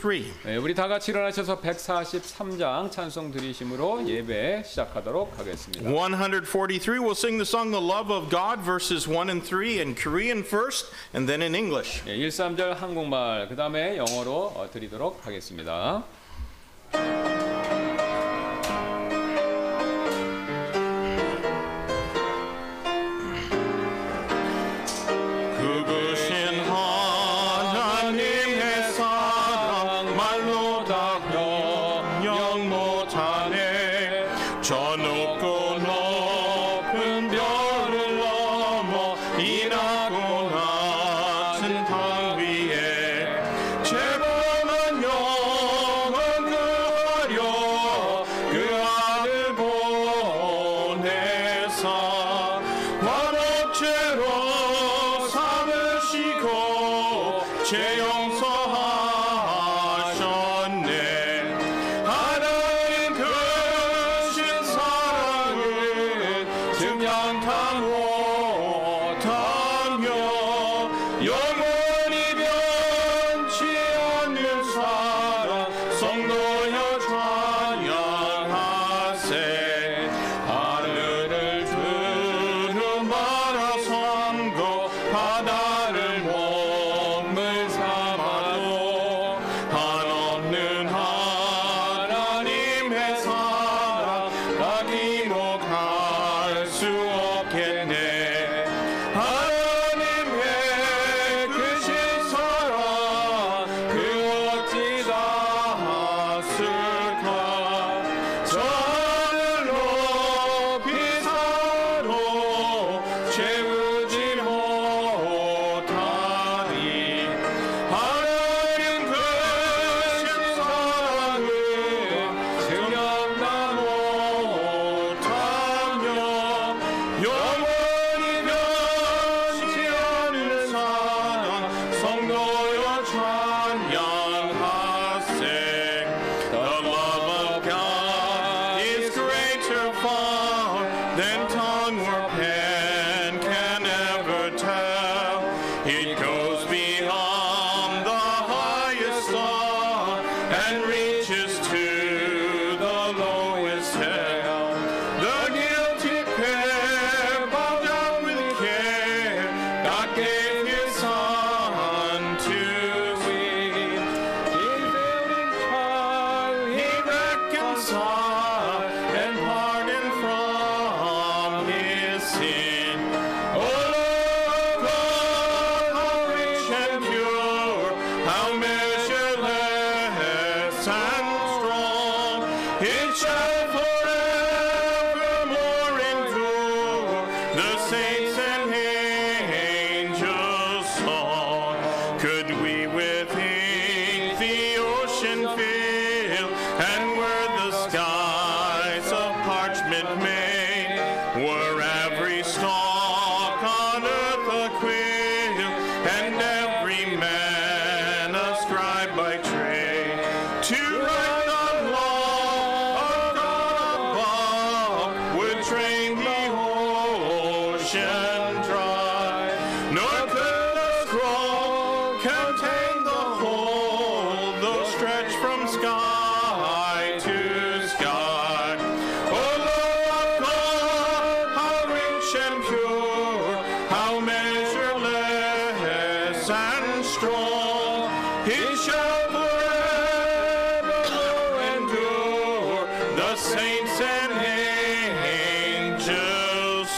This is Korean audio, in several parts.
143. 네, 우리 다 같이 일어나셔서 143장 찬송 드리심으로 예배 시작하도록 하겠습니다. 143 we'll sing the song The Love of God verses 1 and 3 in Korean first and then in English. 네, 1, 3절 한국말 그다음에 영어로 드리도록 하겠습니다.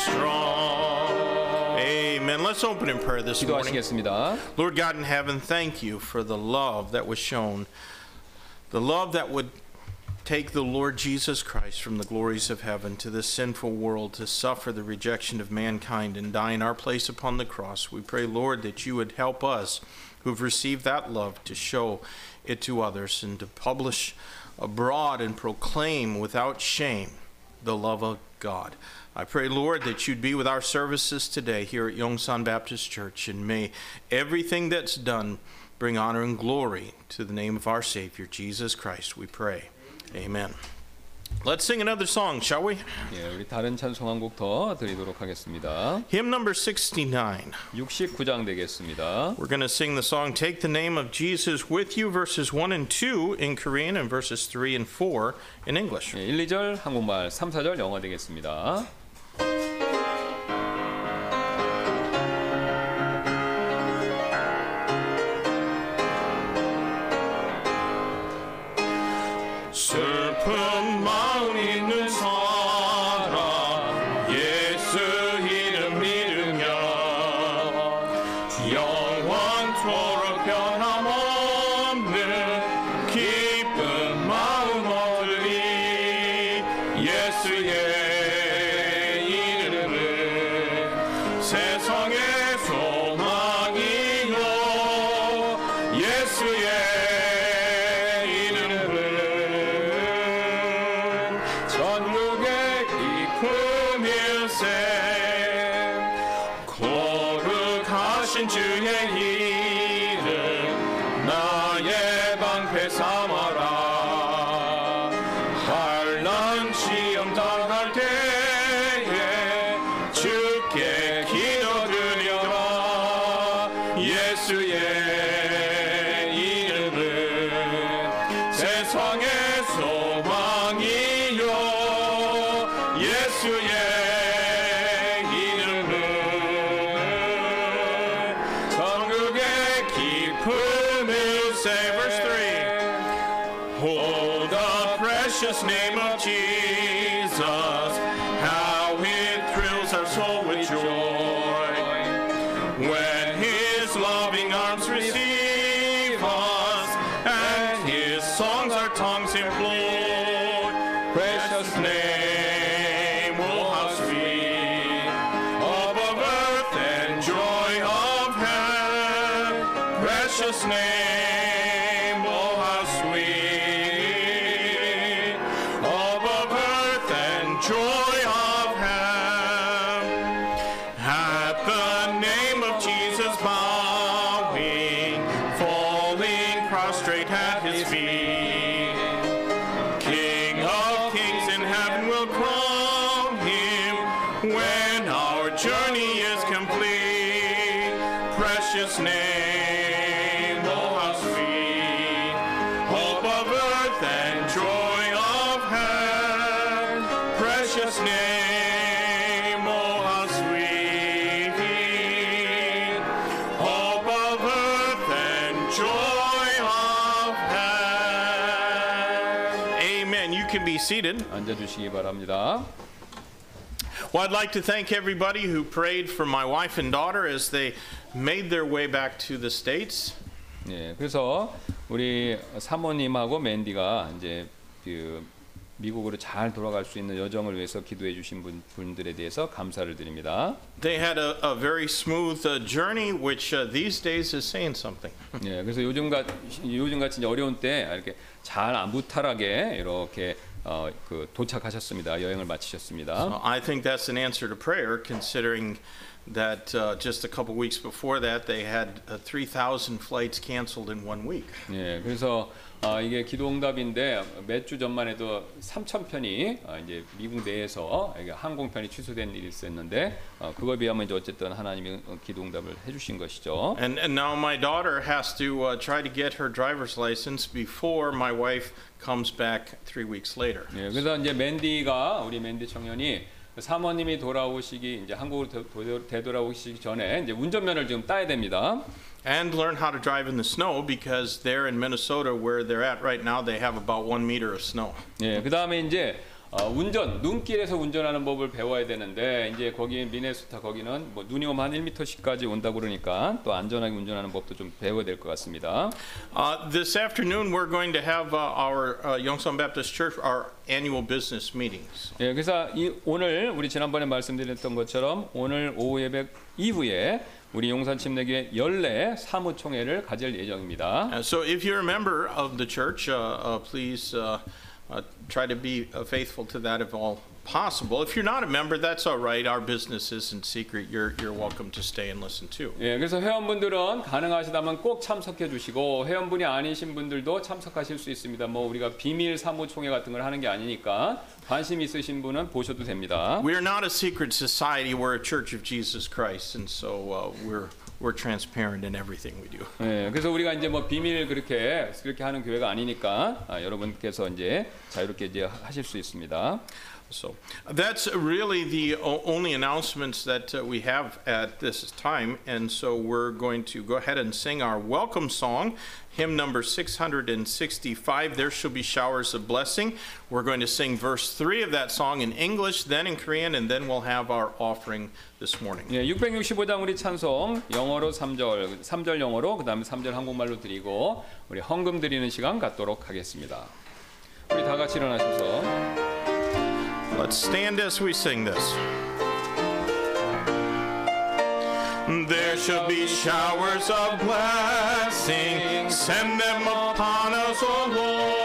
strong. Amen. Let's open in prayer this morning. Lord God in heaven, thank you for the love that was shown. The love that would take the Lord Jesus Christ from the glories of heaven to this sinful world to suffer the rejection of mankind and die in our place upon the cross. We pray, Lord, that you would help us who've received that love to show it to others and to publish abroad and proclaim without shame the love of God. I pray, Lord, that you'd be with our services today here at Yongsan Baptist Church, and may everything that's done bring honor and glory to the name of our Savior, Jesus Christ, we pray. Amen. Let's sing another song, shall we? 예, 우리 다른 찬송 한 드리도록 하겠습니다. Hymn number 69. 69장 되겠습니다. We're going to sing the song Take the Name of Jesus with You verses 1 and 2 in Korean and verses 3 and 4 in English. 예, 1, 2절 한국말, 3, 4절 영어 되겠습니다. 슬 예수의 seated. 앉아주시기 바랍니다. Well, I'd like to thank everybody who prayed for my wife and daughter as they made their way back to the States. 예, 그래서 우리 사모님하고 맨디가 이제 그 미국으로 잘 돌아갈 수 있는 여정을 위해서 기도해 주신 분, 분들에 대해서 감사를 드립니다. They had a, a very smooth uh, journey, which uh, these days is saying something. 예, 그래서 요즘 같 요즘 같이 어려운 때 이렇게 잘 무탈하게 이렇게 어, 그 도착하셨습니다. 여행을 마치셨습니다. Uh, I think that's an answer to prayer, considering that uh, just a couple weeks before that they had uh, 3,000 flights canceled in one week. 예, 그래서 아, 이게 기도응답인데 몇 주 전만 해도 3천 편이 아, 이제 미국 내에서 이게 항공편이 취소된 일이 있었는데 어, 그거에 비하면 이제 어쨌든 하나님이 어, 기도응답을 해주신 것이죠. And, and now my daughter has to uh, try to get her driver's license before my wife comes back three weeks later. 예, 그래서 이제 맨디가 우리 맨디 청년이 사모님이 돌아오시기 이제 한국으로 되- 되- 되돌아오시기 전에 이제 운전면허를 지금 따야 됩니다. And learn how to drive in the snow because there in Minnesota, where they're at right now, they have about one meter of snow. 예, 그 다음에 이제 어, 운전, 눈길에서 운전하는 법을 배워야 되는데 이제 거기 미네소타 거기는 뭐 눈이 오면 한 1m씩까지 온다고 그러니까 또 안전하게 운전하는 법도 좀 배워야 될 것 같습니다. Uh, this afternoon, we're going to have uh, our uh, Youngstown Baptist Church, our annual business meetings. 예, 그래서 이 오늘 우리 지난번에 말씀드렸던 것처럼 오늘 오후 예배 이후에 우리 용산 침례교회 연례 사무총회를 가질 예정입니다. Uh, so if you're a member of the church, uh, uh, please uh, uh, try to be uh, faithful to that if all possible. If you're not a member, that's all right. Our business isn't secret. You're, you're welcome to stay and listen too. 예, 그래서 회원분들은 가능하시다면 꼭 참석해 주시고 회원분이 아니신 분들도 참석하실 수 있습니다. 뭐 우리가 비밀 사무총회 같은 걸 하는 게 아니니까 관심 있으신 분은 보셔도 됩니다. We're not a secret society. We're a church of Jesus Christ, and so uh, we're we're transparent in everything we do. 예, 그래서 우리가 이제 뭐 비밀 그렇게 그렇게 하는 교회가 아니니까 아, 여러분께서 이제 자유롭게 이제 하실 수 있습니다. So that's really the o- only announcements that uh, we have at this time, and so we're going to go ahead and sing our welcome song, hymn number 665. There shall be showers of blessing. We're going to sing verse three of that song in English, then in Korean, and then we'll have our offering this morning. 예, 665장 우리 찬송 영어로 3절, 3절 영어로 그다음에 3절 한국말로 드리고 우리 헌금 드리는 시간 갖도록 하겠습니다. 우리 다 같이 일어나셔서 Let's stand as we sing this. There shall be showers of blessing, send them upon us, O Lord.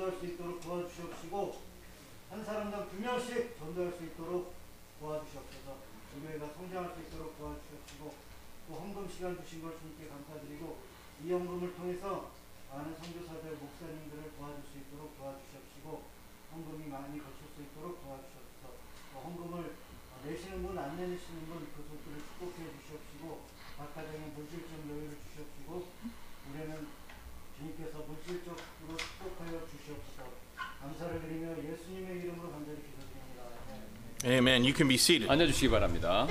전도할 수 있도록 도와주시옵시고 한 사람당 두 명씩 전도할 수 있도록 도와주시옵소서. 이 교회가 성장할 수 있도록 도와주시옵시고 또 헌금 시간 주신 걸 주님께 감사드리고 이 헌금을 통해서 많은 선교사들 목사님들을 도와줄 수 있도록 도와주시옵시고 헌금이 많이 거칠 수 있도록 도와주시옵소서. 또 헌금을 어, 내시는 분 안 내시는 분그 손길을 축복해 주시옵시고 각 가정에 물질적 여유를 주시옵시고 올해는 주님께서 물질적으로 축복하여 주시옵소서 감사를 드리며 예수님의 이름으로 간절히 기도드립니다. 아멘. Amen. You can be seated. 앉아 주시기 바랍니다.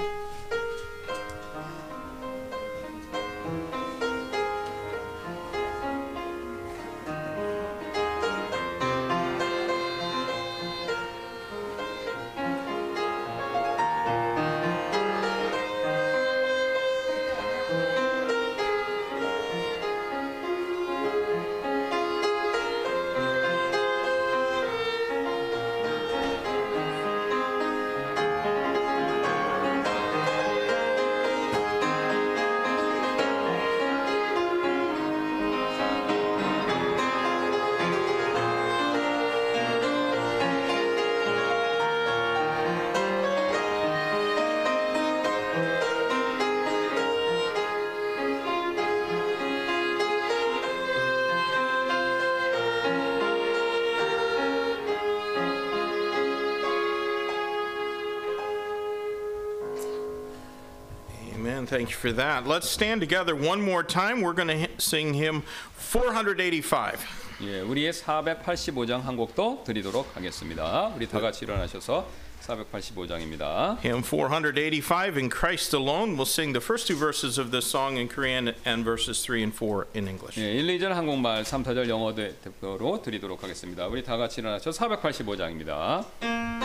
Thank you for that. Let's stand together one more time. We're going to sing hymn 485. 예, 우리의 485장 한 곡도 드리도록 하겠습니다. 우리 다 같이 일어나셔서 485장입니다. Hymn 485 in Christ alone. We'll sing the first two verses of this song in Korean and verses 3 and 4 in English. 예, 1, 2절 한국말, 3, 4절 영어로 드리도록 하겠습니다. 우리 다 같이 일어나셔서 485장입니다.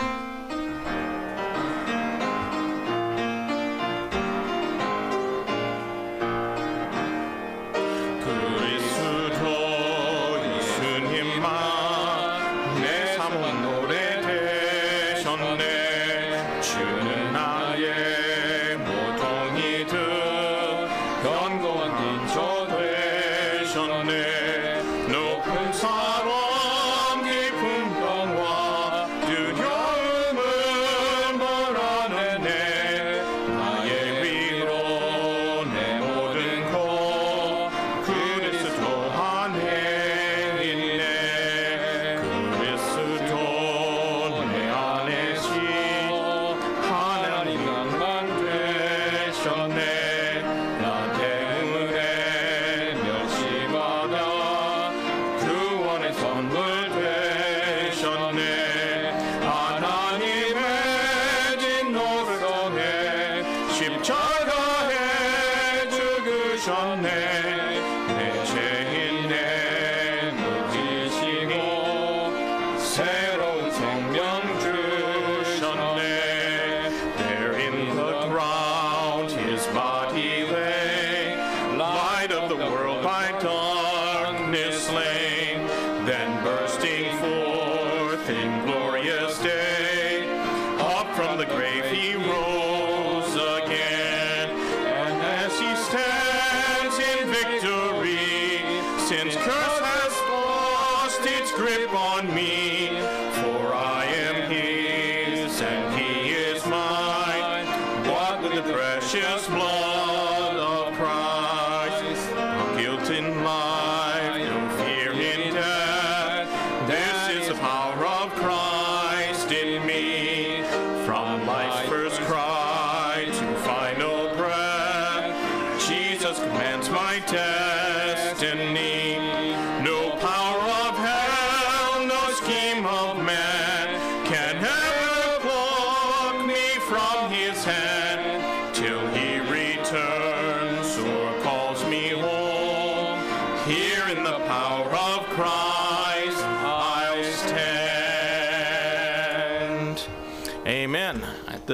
final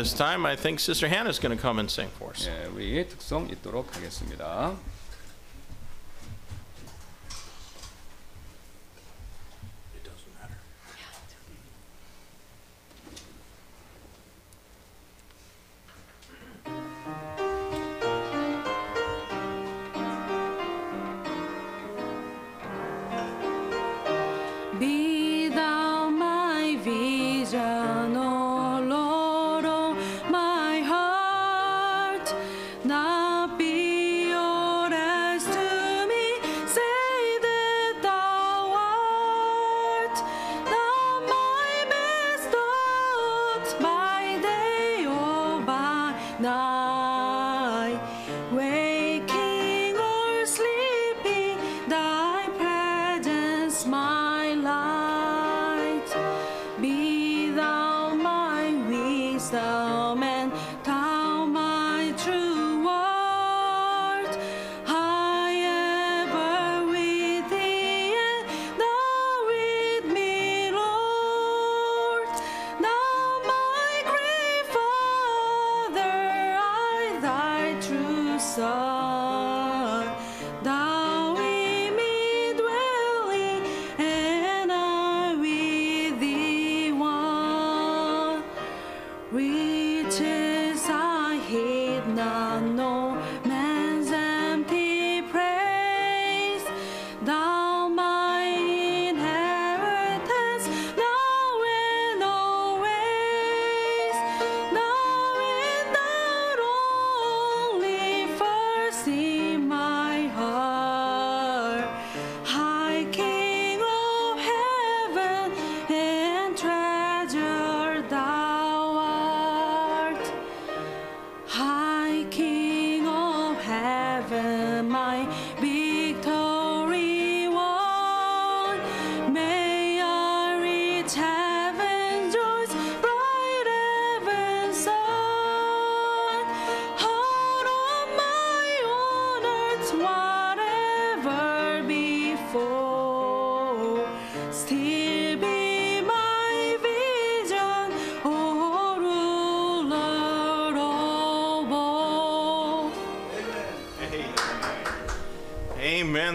this time, I think Sister Hannah is going to come and sing for us. 예, 우리 하겠습니다.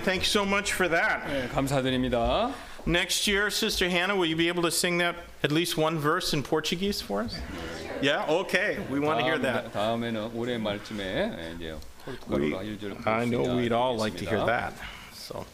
Thanks so much for that. 네, 감사드립니다. Next year, Sister Hannah, will you be able to sing that at least one verse in Portuguese for us? Yeah, okay. We want to hear that. 다음에는 올해 말쯤에 이제 I know we'd all like to hear that. So,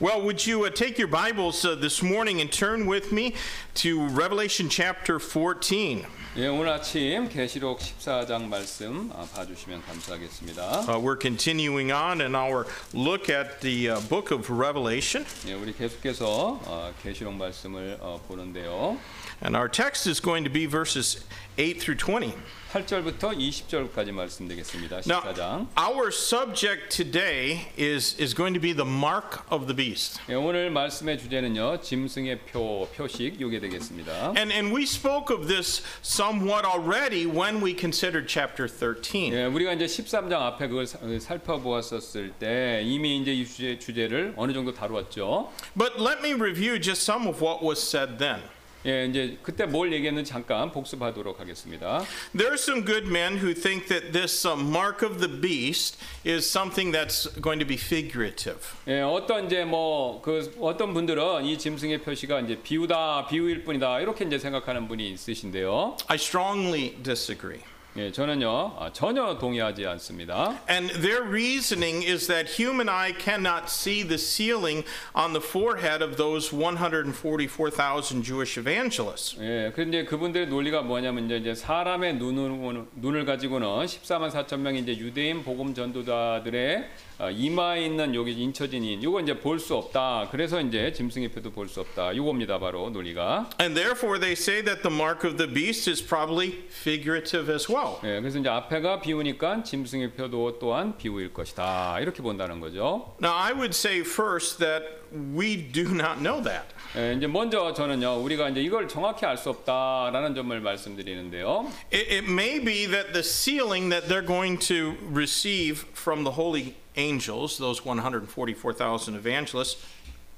well, would you uh, take your Bibles uh, this morning and turn with me to Revelation chapter 14? 예, 오늘 아침 계시록 14장 말씀 아, 봐주시면 감사하겠습니다. Uh, we're continuing on in our look at the uh, book of Revelation, 예, 우리 계속해서 어, 계시록 말씀을 어, 보는데요. and our text is going to be verses 8 through 20. 8절부터 20절까지 말씀드리겠습니다. Now, 14장. our subject today is, is going to be the mark of the beast. 예, 오늘 말씀의 주제는요. 짐승의 표, 표식 요게 되겠습니다. And, and we spoke of this somewhat already when we considered chapter 13. 예, 우리가 이제 13장 앞에 그걸 사- 어, 살펴보았었을 때 이미 이제 이 주제, 주제를 어느 정도 다루었죠. But let me review just some of what was said then. 예, 이제 그때 뭘 얘기했는지 잠깐 복습하도록 하겠습니다. There are some good men who think that this uh, mark of the beast is something that's going to be figurative. 예, 어떤 이제 뭐 그 어떤 분들은 이 짐승의 표시가 이제 비유다, 비유일 뿐이다 이렇게 이제 생각하는 분이 있으신데요. I strongly disagree. 예, 저는요 아, 전혀 동의하지 않습니다. And their reasoning is that human eye cannot see the sealing on the forehead of those 144,000 Jewish evangelists. 예, 근데 그분들의 논리가 뭐냐면 이제, 사람의 눈을 눈을 가지고는 14만 4천 명의 이제 유대인 복음 전도자들의 어, 이마에 있는 여기 인처진인 요거 이제 볼 수 없다. 그래서 이제 짐승의 표도 볼 수 없다. 요겁니다. 바로 논리가. And therefore, they say that the mark of the beast is probably figurative as well. 예, 그래서 이제 앞에가 비우니까 짐승의 표도 또한 비우일 것이다. 이렇게 본다는 거죠. Now, I would say first that we do not know that. 예, 이제 먼저 저는요, 우리가 이제 이걸 정확히 알 수 없다라는 점을 말씀드리는데요. It, it may be that the sealing that they're going to receive from the holy angels, those 144,000 evangelists,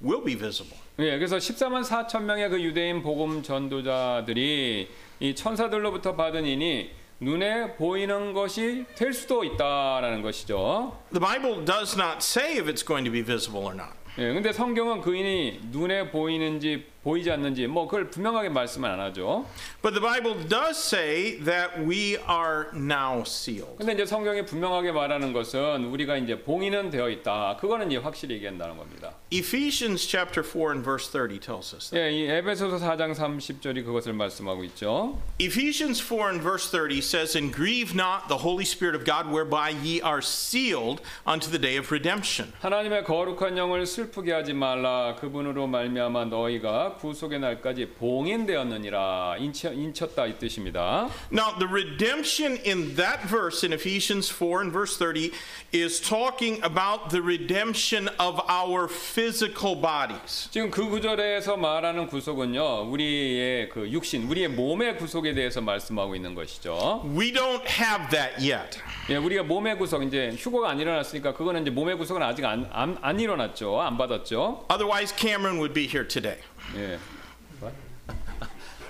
will be visible. 예, 그래서 14만 4천 명의 그 유대인 복음 전도자들이 이 천사들로부터 받은 인이 눈에 보이는 것이 될 수도 있다라는 것이죠. The Bible does not say if it's going to be visible or not. 예, 근데 성경은 그 인이 눈에 보이는지 보이지 않는지 뭐 그걸 분명하게 말씀은 안 하죠. But the Bible does say that we are now sealed. 근데 이제 성경이 분명하게 말하는 것은 우리가 이제 봉인은 되어 있다. 그거는 이제 확실히 얘기한다는 겁니다. Ephesians chapter 4 and verse 30 tells us. 예, 이 에베소서 4장 30절이 그것을 말씀하고 있죠. Ephesians 4 and verse 30 says, And grieve not the Holy Spirit of God, whereby ye are sealed unto the day of redemption. 하나님의 거룩한 영을 슬프게 하지 말라. 그분으로 말미암아 너희가 구속의 날까지 봉인되었느니라. 인쳤다 이 뜻입니다. Now, the redemption in that verse in Ephesians 4 and verse 30 is talking about the redemption of our physical bodies. 지금 그 구절에서 말하는 구속은요. 우리의 그 육신, 우리의 몸의 구속에 대해서 말씀하고 있는 것이죠. We don't have that yet. 예, 우리가 몸의 구속 이제 휴거가 안 일어났으니까 그거는 이제 몸의 구속은 아직 안, 안, 안 일어났죠. 안 받았죠. Otherwise, Cameron would be here today. 예.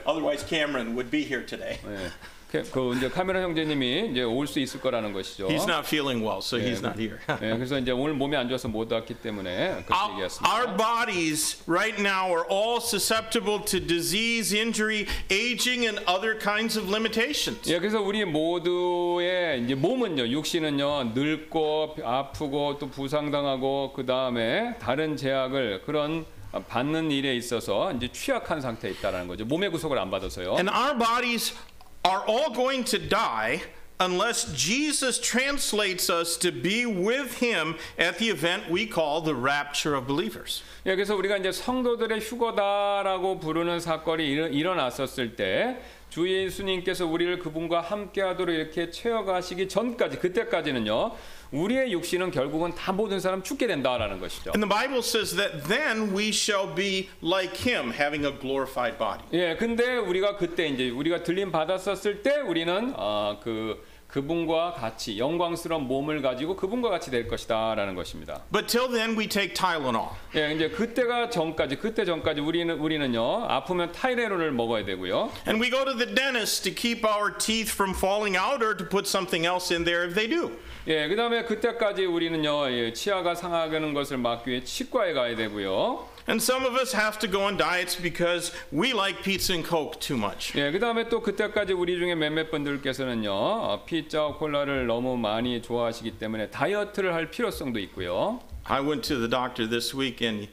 Otherwise, Cameron would be here today. 예. 그, 그 이제 카메라 형제님이 이제 올 수 있을 거라는 것이죠. He's not feeling well, so he's not here. 예, 그래서 이제 오늘 몸이 안 좋아서 못 왔기 때문에 그렇게 Our, 얘기했습니다. our bodies right now are all susceptible to disease, injury, aging, and other kinds of limitations. 예, 그래서 우리 모두의 이제 몸은요, 육신은요, 늙고 아프고 또 부상당하고 그 다음에 다른 제약을 그런 받는 일에 있어서 이제 취약한 상태에 있다라는 거죠. 몸의 구속을 안 받아서요. And our bodies are all going to die unless Jesus translates us to be with him at the event we call the rapture of believers. 예, 그래서 우리가 이제 성도들의 휴거다라고 부르는 사건이 일어, 일어났었을 때. 주 예수님께서 우리를 그분과 함께하도록 이렇게 채워가시기 전까지 그때까지는요 우리의 육신은 결국은 다 모든 사람 죽게 된다라는 것이죠. And the Bible says that then we shall be like him, having a glorified body. 예, 근데 우리가 그때 이제 우리가 들림 받았었을 때 우리는 어 그 그분과 같이 영광스러운 몸을 가지고 그분과 같이 될 것이다라는 것입니다. But till then, we take Tylenol. 예, 이제 그때가 전까지 그때 전까지 우리는 우리는요 아프면 타이레놀을 먹어야 되고요. And we go to the dentist to keep our teeth from falling out or to put something else in there if they do. 예, 그 다음에 그때까지 우리는요 예, 치아가 상하는 것을 막기 위해 치과에 가야 되고요. And some of us have to go on diets because we like pizza and Coke too much. 예, 그 다음에 또 그때까지 우리 중에 몇몇 분들께서는요 어, 피자와 콜라를 너무 많이 좋아하시기 때문에 다이어트를 할 필요성도 있고요. I went to the doctor this week and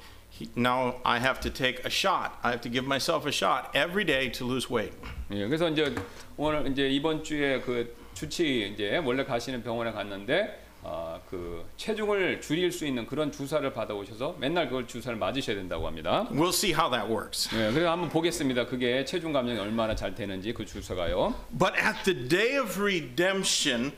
now I have to take a shot. I have to give myself a shot every day to lose weight. 예, 그래서 이제 오늘 이제 이번 주에 그 주치 이제 원래 가시는 병원에 갔는데 아, 그 체중을 줄일 수 있는 그런 주사를 받아오셔서 맨날 그걸 주사를 맞으셔야 된다고 합니다. We'll see how that works. 예, 그래서 한번 보겠습니다. 그게 체중 감량이 얼마나 잘 되는지 그 주사가요. But at the day of redemption,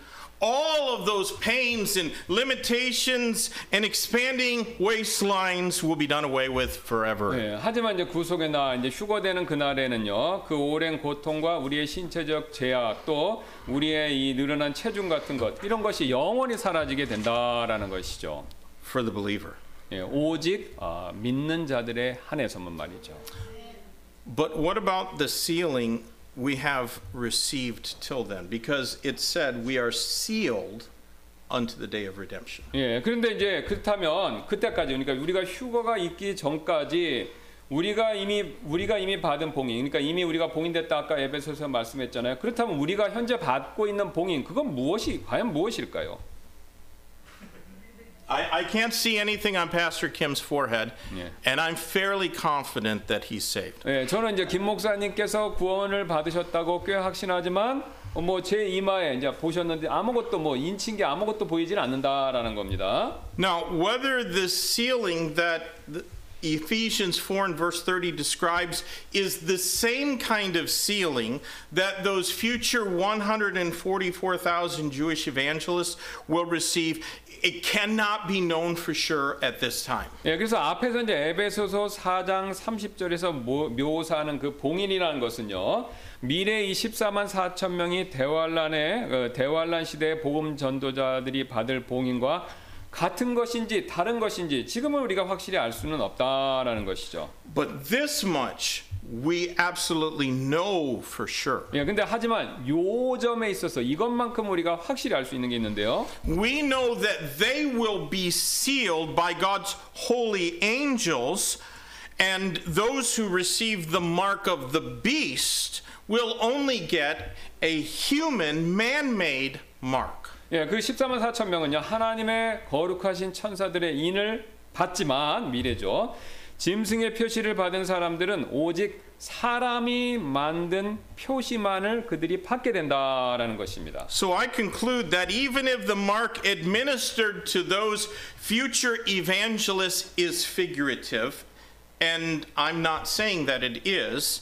all of those pains and limitations and expanding waistlines will be done away with forever. 예, 하지만 이제 구속의 날 이제 휴거되는 그날에는요. 그 오랜 고통과 우리의 신체적 제약 또 우리의 이 늘어난 체중 같은 것 이런 것이 영원히 사라지게 된다라는 것이죠. for the believer. 예, 오직 아, 믿는 자들에 한해서만 말이죠. But what about the sealing we have received till then? Because it said we are sealed unto the day of redemption. 예, 그런데 이제 그렇다면 그때까지 그러니까 우리가 휴거가 있기 전까지 우리가 이미 우리가 이미 받은 봉인, 그러니까 이미 우리가 봉인됐다 아까 에베소서 말씀했잖아요. 그렇다면 우리가 현재 받고 있는 봉인 그건 무엇이 과연 무엇일까요? I, I can't see anything on Pastor Kim's forehead, Yeah. and I'm fairly confident that he's saved. 예, 저는 이제 김 목사님께서 구원을 받으셨다고 꽤 확신하지만 뭐 제 이마에 이제 보셨는데 아무것도 뭐 인친 게 아무것도 보이질 않는다라는 겁니다. Now, whether the sealing that the Ephesians 4 and verse 30 describes is the same kind of sealing that those future 144,000 Jewish evangelists will receive, it cannot be known for sure at this time. 예, 그래서 앞에서 이제 에베소서 4장 30절에서 묘사하는 그 봉인이라는 것은요. 미래 이 14만 4천 명이 대환란의 어, 대환란 시대의 복음 전도자들이 받을 봉인과 같은 것인지 다른 것인지 지금은 우리가 확실히 알 수는 없다라는 것이죠. But this much we absolutely know for sure. 예, 근데 하지만 요 점에 있어서 이것만큼 우리가 확실히 알 수 있는 게 있는데요. We know that they will be sealed by God's holy angels, and those who receive the mark of the beast will only get a human, man made mark. 예, 그 14만 4천 명은요 하나님의 거룩하신 천사들의 인을 받지만 미래죠. 짐승의 표시를 받은 사람들은 오직 사람이 만든 표시만을 그들이 받게 된다라는 것입니다. So I conclude that even if the mark administered to those future evangelists is figurative, and I'm not saying that it is,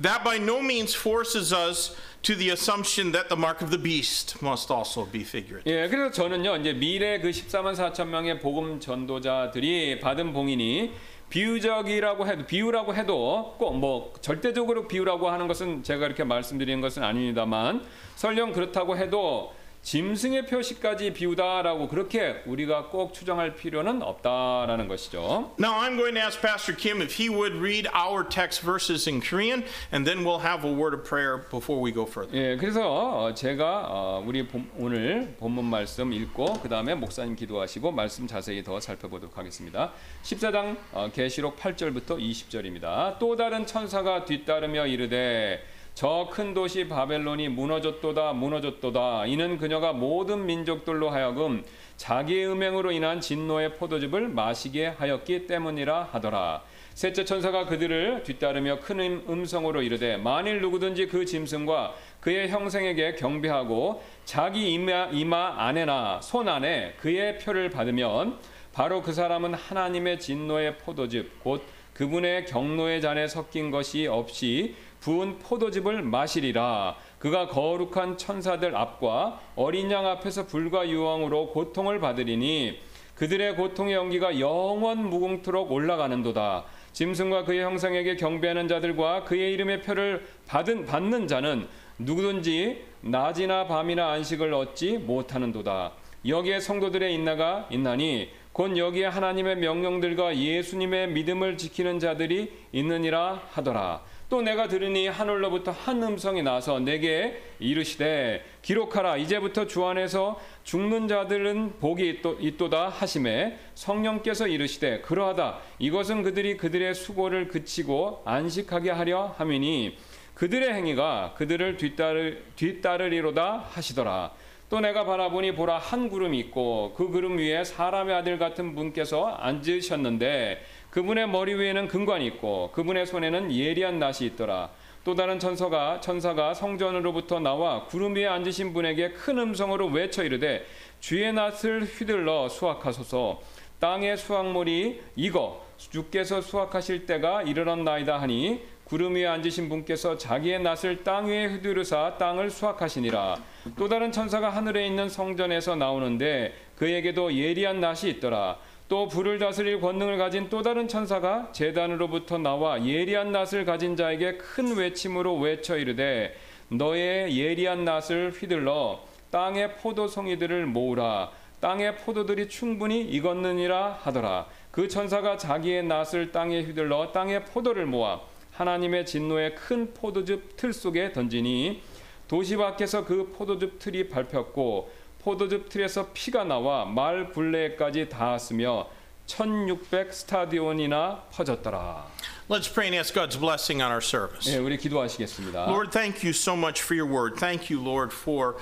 that by no means forces us to the assumption that the mark of the beast must also be figurative. 예, 그래서 저는요 이제 미래 그 14만 4천 명의 복음 전도자들이 받은 봉인이 비유적이라고 해도 비유라고 해도 꼭 뭐 절대적으로 비유라고 하는 것은 제가 이렇게 말씀드리는 것은 아닙니다만 설령 그렇다고 해도 짐승의 표시까지 비우다라고 그렇게 우리가 꼭 추정할 필요는 없다라는 것이죠. Now I'm going to ask Pastor Kim if he would read our text verses in Korean, and then we'll have a word of prayer before we go further. 예, 그래서 어, 제가 어, 우리 본- 오늘 본문 말씀 읽고 그 다음에 목사님 기도하시고 말씀 자세히 더 살펴보도록 하겠습니다. 14장 어, 계시록 8절부터 20절입니다. 또 다른 천사가 뒤따르며 이르되 저 큰 도시 바벨론이 무너졌도다 무너졌도다 이는 그녀가 모든 민족들로 하여금 자기의 음행으로 인한 진노의 포도즙을 마시게 하였기 때문이라 하더라. 셋째 천사가 그들을 뒤따르며 큰 음- 음성으로 이르되 만일 누구든지 그 짐승과 그의 형생에게 경배하고 자기 이마, 이마 안에나 손 안에 그의 표를 받으면 바로 그 사람은 하나님의 진노의 포도즙 곧 그분의 경노의 잔에 섞인 것이 없이 부은 포도즙을 마시리라 그가 거룩한 천사들 앞과 어린 양 앞에서 불과 유황으로 고통을 받으리니 그들의 고통의 연기가 영원 무궁토록 올라가는도다. 짐승과 그의 형상에게 경배하는 자들과 그의 이름의 표를 받은 받는 자는 누구든지 낮이나 밤이나 안식을 얻지 못하는도다. 여기에 성도들의 인나가 있나니 곧 여기에 하나님의 명령들과 예수님의 믿음을 지키는 자들이 있느니라 하더라. 또 내가 들으니 하늘로부터 한 음성이 나서 내게 이르시되 기록하라. 이제부터 주 안에서 죽는 자들은 복이 있도, 있도다 하심에 성령께서 이르시되 그러하다. 이것은 그들이 그들의 수고를 그치고 안식하게 하려 함이니 그들의 행위가 그들을 뒤따르, 뒤따르리로다 하시더라 또 내가 바라보니 보라 한 구름이 있고 그 구름 위에 사람의 아들 같은 분께서 앉으셨는데 그분의 머리 위에는 금관이 있고 그분의 손에는 예리한 낫이 있더라. 또 다른 천사가 천사가 성전으로부터 나와 구름 위에 앉으신 분에게 큰 음성으로 외쳐 이르되 주의 낫을 휘둘러 수확하소서 땅의 수확물이 익어 주께서 수확하실 때가 이르렀나이다 하니 구름 위에 앉으신 분께서 자기의 낫을 땅 위에 휘두르사 땅을 수확하시니라 또 다른 천사가 하늘에 있는 성전에서 나오는데 그에게도 예리한 낫이 있더라. 또 불을 다스릴 권능을 가진 또 다른 천사가 제단으로부터 나와 예리한 낫을 가진 자에게 큰 외침으로 외쳐 이르되 너의 예리한 낫을 휘둘러 땅의 포도송이들을 모으라. 땅의 포도들이 충분히 익었느니라 하더라. 그 천사가 자기의 낫을 땅에 휘둘러 땅의 포도를 모아 하나님의 진노의 큰 포도즙 틀 속에 던지니 도시 밖에서 그 포도즙 틀이 밟혔고 포도즙 틀에서 피가 나와 말 굴레까지 닿았으며 1600 스타디온이나 퍼졌더라. Let's pray and ask God's blessing on our service. 예, 우리 기도하시겠습니다. Lord, thank you so much for your word. Thank you, Lord, for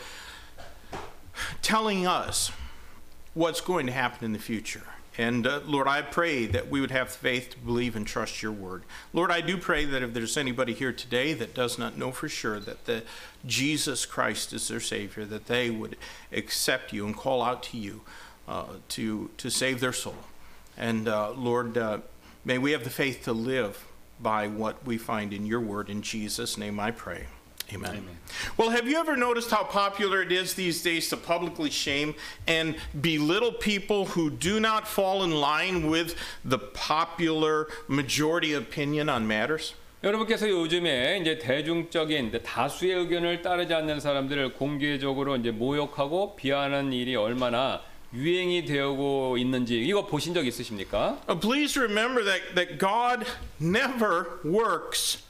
telling us what's going to happen in the future. And uh, Lord, I pray that we would have faith to believe and trust your word. Lord, I do pray that if there's anybody here today that does not know for sure that the Jesus Christ is their Savior, that they would accept you and call out to you uh, to to save their soul. And uh, Lord, uh, may we have the faith to live by what we find in your word. In Jesus' name, I pray. Amen. Amen. Well, have you ever noticed how popular it is these days to publicly shame and belittle people who do not fall in line with the popular majority opinion on matters? 여러분께서 요즘에 이제 대중적인 이제 다수의 의견을 따르지 않는 사람들을 공개적으로 이제 모욕하고 비하하는 일이 얼마나 유행이 되고 있는지 이거 보신 적 있으십니까? Uh, please remember that, that God never works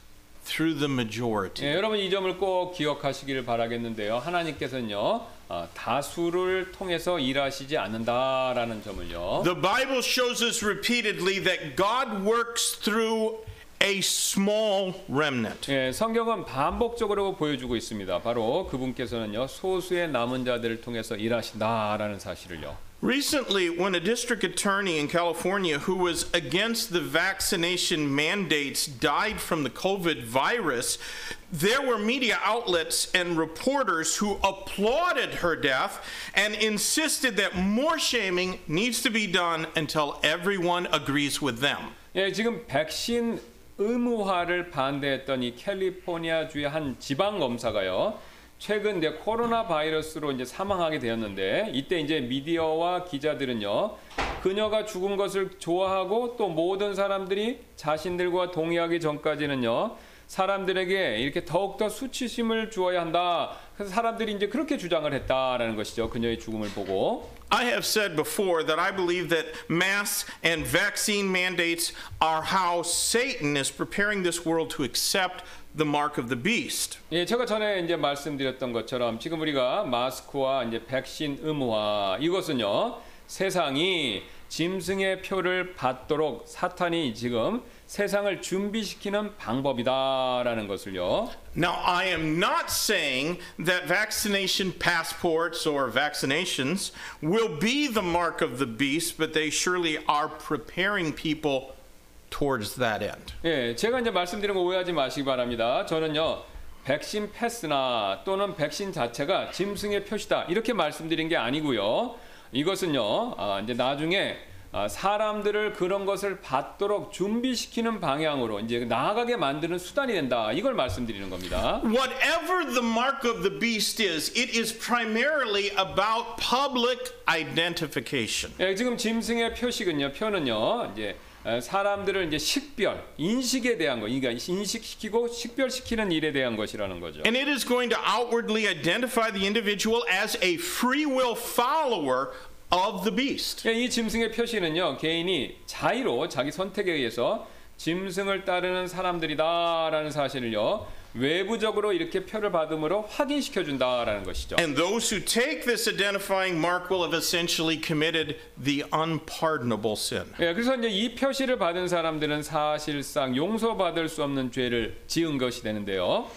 through the majority. 예, 여러분 이 점을 꼭 기억하시기를 바라겠는데요. 하나님께서는요 어, 다수를 통해서 일하시지 않는다라는 점을요. The Bible shows us repeatedly that God works through a small remnant. 예, 성경은 반복적으로 보여주고 있습니다. 바로 그분께서는요 소수의 남은 자들을 통해서 일하신다라는 사실을요. Recently, when a district attorney in California who was against the vaccination mandates died from the COVID virus, there were media outlets and reporters who applauded her death and insisted that more shaming needs to be done until everyone agrees with them. 예, 지금 백신 의무화를 반대했던 이 캘리포니아주의 한 지방 검사가요. 최근 이제 코로나 바이러스로 이제 사망하게 되었는데 이때 이제 미디어와 기자들은요. 그녀가 죽은 것을 좋아하고 또 모든 사람들이 자신들과 동의하기 전까지는요. 사람들에게 이렇게 더욱더 수치심을 주어야 한다. 그래서 사람들이 이제 그렇게 주장을 했다라는 것이죠. 그녀의 죽음을 보고. I have said before that I believe that mask and vaccine mandates are how Satan is preparing this world to accept the mark of the beast. 예, 제가 전에 이제 말씀드렸던 것처럼 지금 우리가 마스크와 이제 백신 의무화 이것은요 세상이 짐승의 표를 받도록 사탄이 지금 세상을 준비시키는 방법이다라는 것을요. Now, I am not saying that vaccination passports or vaccinations will be the mark of the beast, but they surely are preparing people Towards that end. 예, 제가 이제 말씀드린 거 오해하지 마시기 바랍니다. 저는요. 백신 패스나 또는 백신 자체가 짐승의 표시다 이렇게 말씀드린 게 아니고요. 이것은요. 아, 이제 나중에 아, 사람들을 그런 것을 받도록 준비시키는 방향으로 이제 나아가게 만드는 수단이 된다. 이걸 말씀드리는 겁니다. Whatever the mark of the beast is, it is primarily about public identification. 예, 지금 짐승의 표식은요, 표는요, 이제 에, 사람들을 이제 식별, 인식에 대한 거, 그러니까 인식시키고 식별시키는 일에 대한 것이라는 거죠. And it is going to outwardly identify the individual as a free will follower of the beast. 예, 이 짐승의 표시는요, 개인이 자의로 자기 선택에 의해서 짐승을 따르는 사람들이다라는 사실을요, 외부적으로 이렇게 표를 받음으로 확인시켜 준다라는 것이죠. And those who take this identifying mark will have essentially committed the unpardonable sin. 예, 그래서 이제 이 표시를 받은 사람들은 사실상 용서받을 수 없는 죄를 지은 것이 되는데요.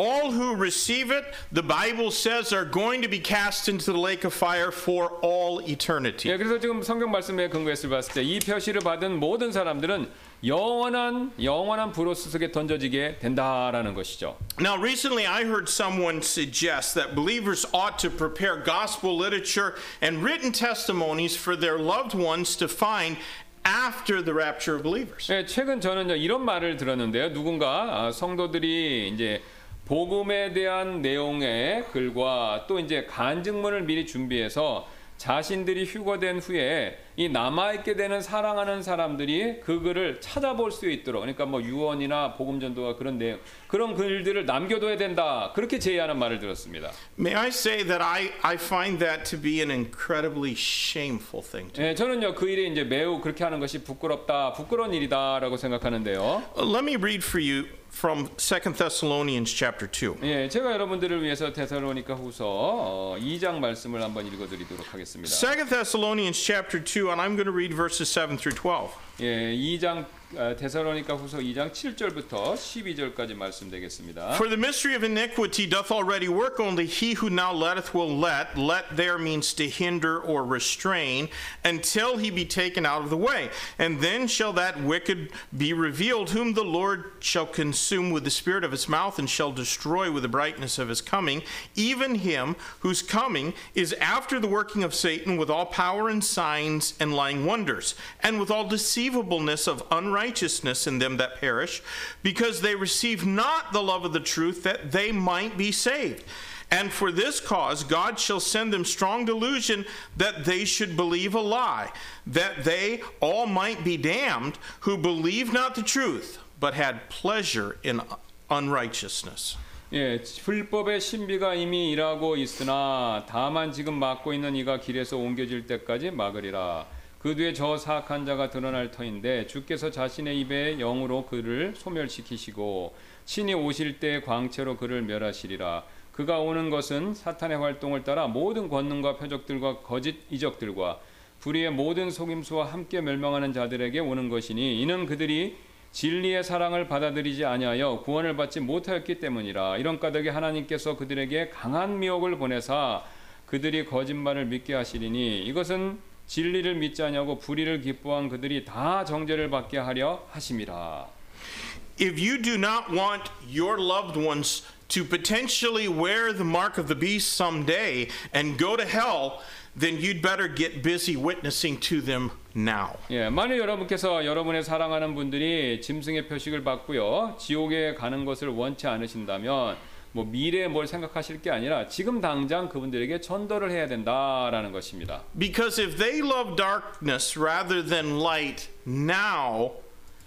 All who receive it, the Bible says, are going to be cast into the lake of fire for all eternity. 예, 그래서 지금 성경 말씀에 근거해서 봤을 때 이 표시를 받은 모든 사람들은 영원한 영원한 불로스 속에 던져지게 된다라는 것이죠. Now, recently I heard someone suggest that believers ought to prepare gospel literature and written testimonies for their loved ones to find after the rapture of believers. 예, 최근 저는 이런 말을 들었는데요. 누군가 아, 성도들이 이제 복음에 대한 내용의 글과 또 이제 간증문을 미리 준비해서 자신들이 휴거된 후에 이 남아있게 되는 사랑하는 사람들이 그 글을 찾아볼 수 있도록 그러니까 뭐 유언이나 복음 전도가 그런 내용 그런 글들을 남겨둬야 된다 그렇게 제의하는 말을 들었습니다. May I say that I, I find that to be an incredibly shameful thing 예, 저는요 그 일이 이제 매우 그렇게 하는 것이 부끄럽다 부끄러운 일이다라고 생각하는데요. Let me read for you from 2 Thessalonians chapter 2. 예, 제가 여러분들을 위해서 테살로니가 후서 어, 2장 말씀을 한번 읽어드리도록 하겠습니다. 2 Thessalonians chapter 2, and I'm going to read verses 7 through 12. 예, 2장 어, 테살로니가 후서 2장 7절부터 12절까지 말씀되겠습니다. For the mystery of iniquity doth already work, only he who now letteth will let. Let there means to hinder or restrain until he be taken out of the way. And then shall that wicked be revealed, whom the Lord shall consume with the spirit of his mouth and shall destroy with the brightness of his coming, even him whose coming is after the working of Satan with all power and signs and lying wonders, and with all deceivableness of unrighteousness in them that perish, because they receive not the love of the truth that they might be saved. And for this cause God shall send them strong delusion that they should believe a lie, that they all might be damned who believe not the truth, but had pleasure in unrighteousness. 예, 불법의 신비가 이미 일하고 있으나 다만 지금 막고 있는 이가 길에서 옮겨질 때까지 막으리라. 그 뒤에 저 사악한 자가 드러날 터인데 주께서 자신의 입에 영으로 그를 소멸시키시고 신이 오실 때 광채로 그를 멸하시리라. 그가 오는 것은 사탄의 활동을 따라 모든 권능과 표적들과 거짓 이적들과 불의의 모든 속임수와 함께 멸망하는 자들에게 오는 것이니 이는 그들이 진리의 사랑을 받아들이지 아니하여 구원을 받지 못하였기 때문이라 이런 까닭에 하나님께서 그들에게 강한 미혹을 보내사 그들이 거짓말을 믿게 하시리니 이것은 진리를 믿지 아니하고 불의를 기뻐한 그들이 다 정죄를 받게 하려 하심이라. If you do not want your loved ones to potentially wear the mark of the beast someday and go to hell, then you'd better get busy witnessing to them now. 예, 만일 여러분께서 여러분의 사랑하는 분들이 짐승의 표식을 받고요 지옥에 가는 것을 원치 않으신다면 뭐 미래에 뭘 생각하실 게 아니라 지금 당장 그분들에게 전도를 해야 된다라는 것입니다. Because if they love darkness rather than light now,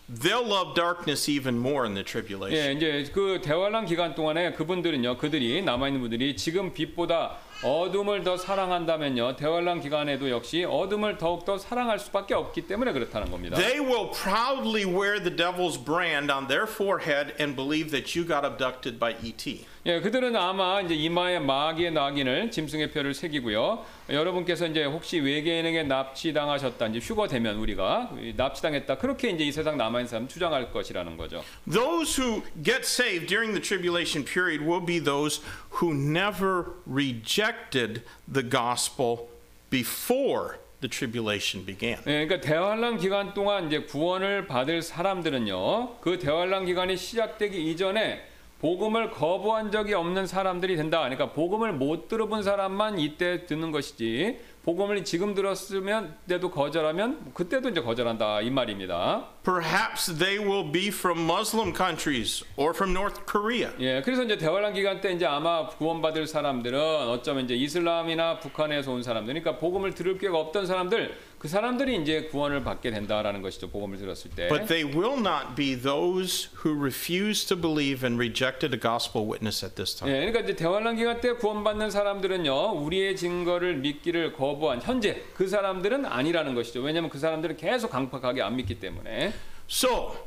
they'll love darkness even more in the tribulation. 예, 이제 그 대환란 기간 동안에 그분들은요, 그들이 남아 있는 분들이 지금 빛보다 어둠을 더 사랑한다면요, 대환란 기간에도 역시 어둠을 더욱 더 사랑할 수밖에 없기 때문에 그렇다는 겁니다. They will proudly wear the devil's brand on their forehead and believe that you got abducted by E ET. 예, 그들은 아마 이제 이마에 마귀의 낙인을 짐승의 표를 새기고요. 여러분께서 이제 혹시 외계인에게 납치당하셨다, 이제 휴거되면 우리가 납치당했다, 그렇게 이제 이 세상 남아 있는 사람 주장할 것이라는 거죠. Those who get saved during the tribulation period will be those who never rejected the gospel before the tribulation began. 예, 그러니까 대환란 기간 동안 이제 구원을 받을 사람들은요, 그 대환란 기간이 시작되기 이전에 복음을 거부한 적이 없는 사람들이 된다. 그러니까 복음을 못 들어본 사람만 이때 듣는 것이지. 복음을 지금 들었으면 때도 거절하면 그때도 이제 거절한다 이 말입니다. Perhaps they will be from Muslim countries or from North Korea. 예, 그래서 이제 대환란 기간 때 이제 아마 구원받을 사람들은 어쩌면 이제 이슬람이나 북한에서 온 사람들, 그러니까 복음을 들을 기회가 없던 사람들, 그 사람들이 이제 구원을 받게 된다라는 것이죠. 복음을 들었을 때. But they will not be those who refuse to believe and rejected a gospel witness at this time. 예, 그러니까 이제 대환란 기간 때 구원받는 사람들은요, 우리의 증거를 믿기를 거부한 현재 그 사람들은 아니라는 것이죠. 왜냐하면 그 사람들은 계속 강팍하게 안 믿기 때문에. So,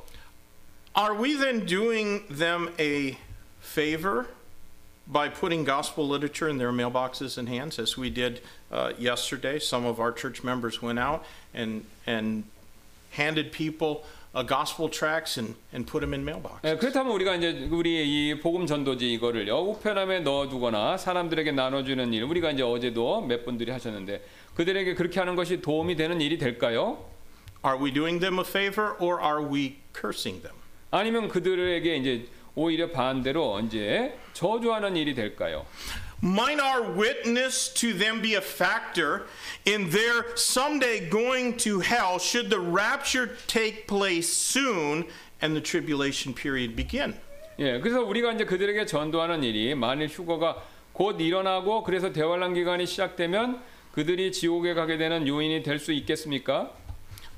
are we then doing them a favor by putting gospel literature in their mailboxes and hands, as we did uh, yesterday? Some of our church members went out and and handed people uh, gospel tracts and, and put them in mailbox. 예, 그렇다면 우리가 이제 우리 이 복음 전도지 이거를요 우편함에 넣어두거나 사람들에게 나눠주는 일 우리가 이제 어제도 몇 분들이 하셨는데 그들에게 그렇게 하는 것이 도움이 되는 일이 될까요? Are we doing them a favor or are we cursing them? 아니면 그들에게 이제 오히려 반대로 이제 저주하는 일이 될까요? Might our witness to them be a factor in their someday going to hell should the rapture take place soon and the tribulation period begin? 예, 그래서 우리가 이제 그들에게 전도하는 일이 만일 휴거가 곧 일어나고 그래서 대환란 기간이 시작되면 그들이 지옥에 가게 되는 요인이 될 수 있겠습니까?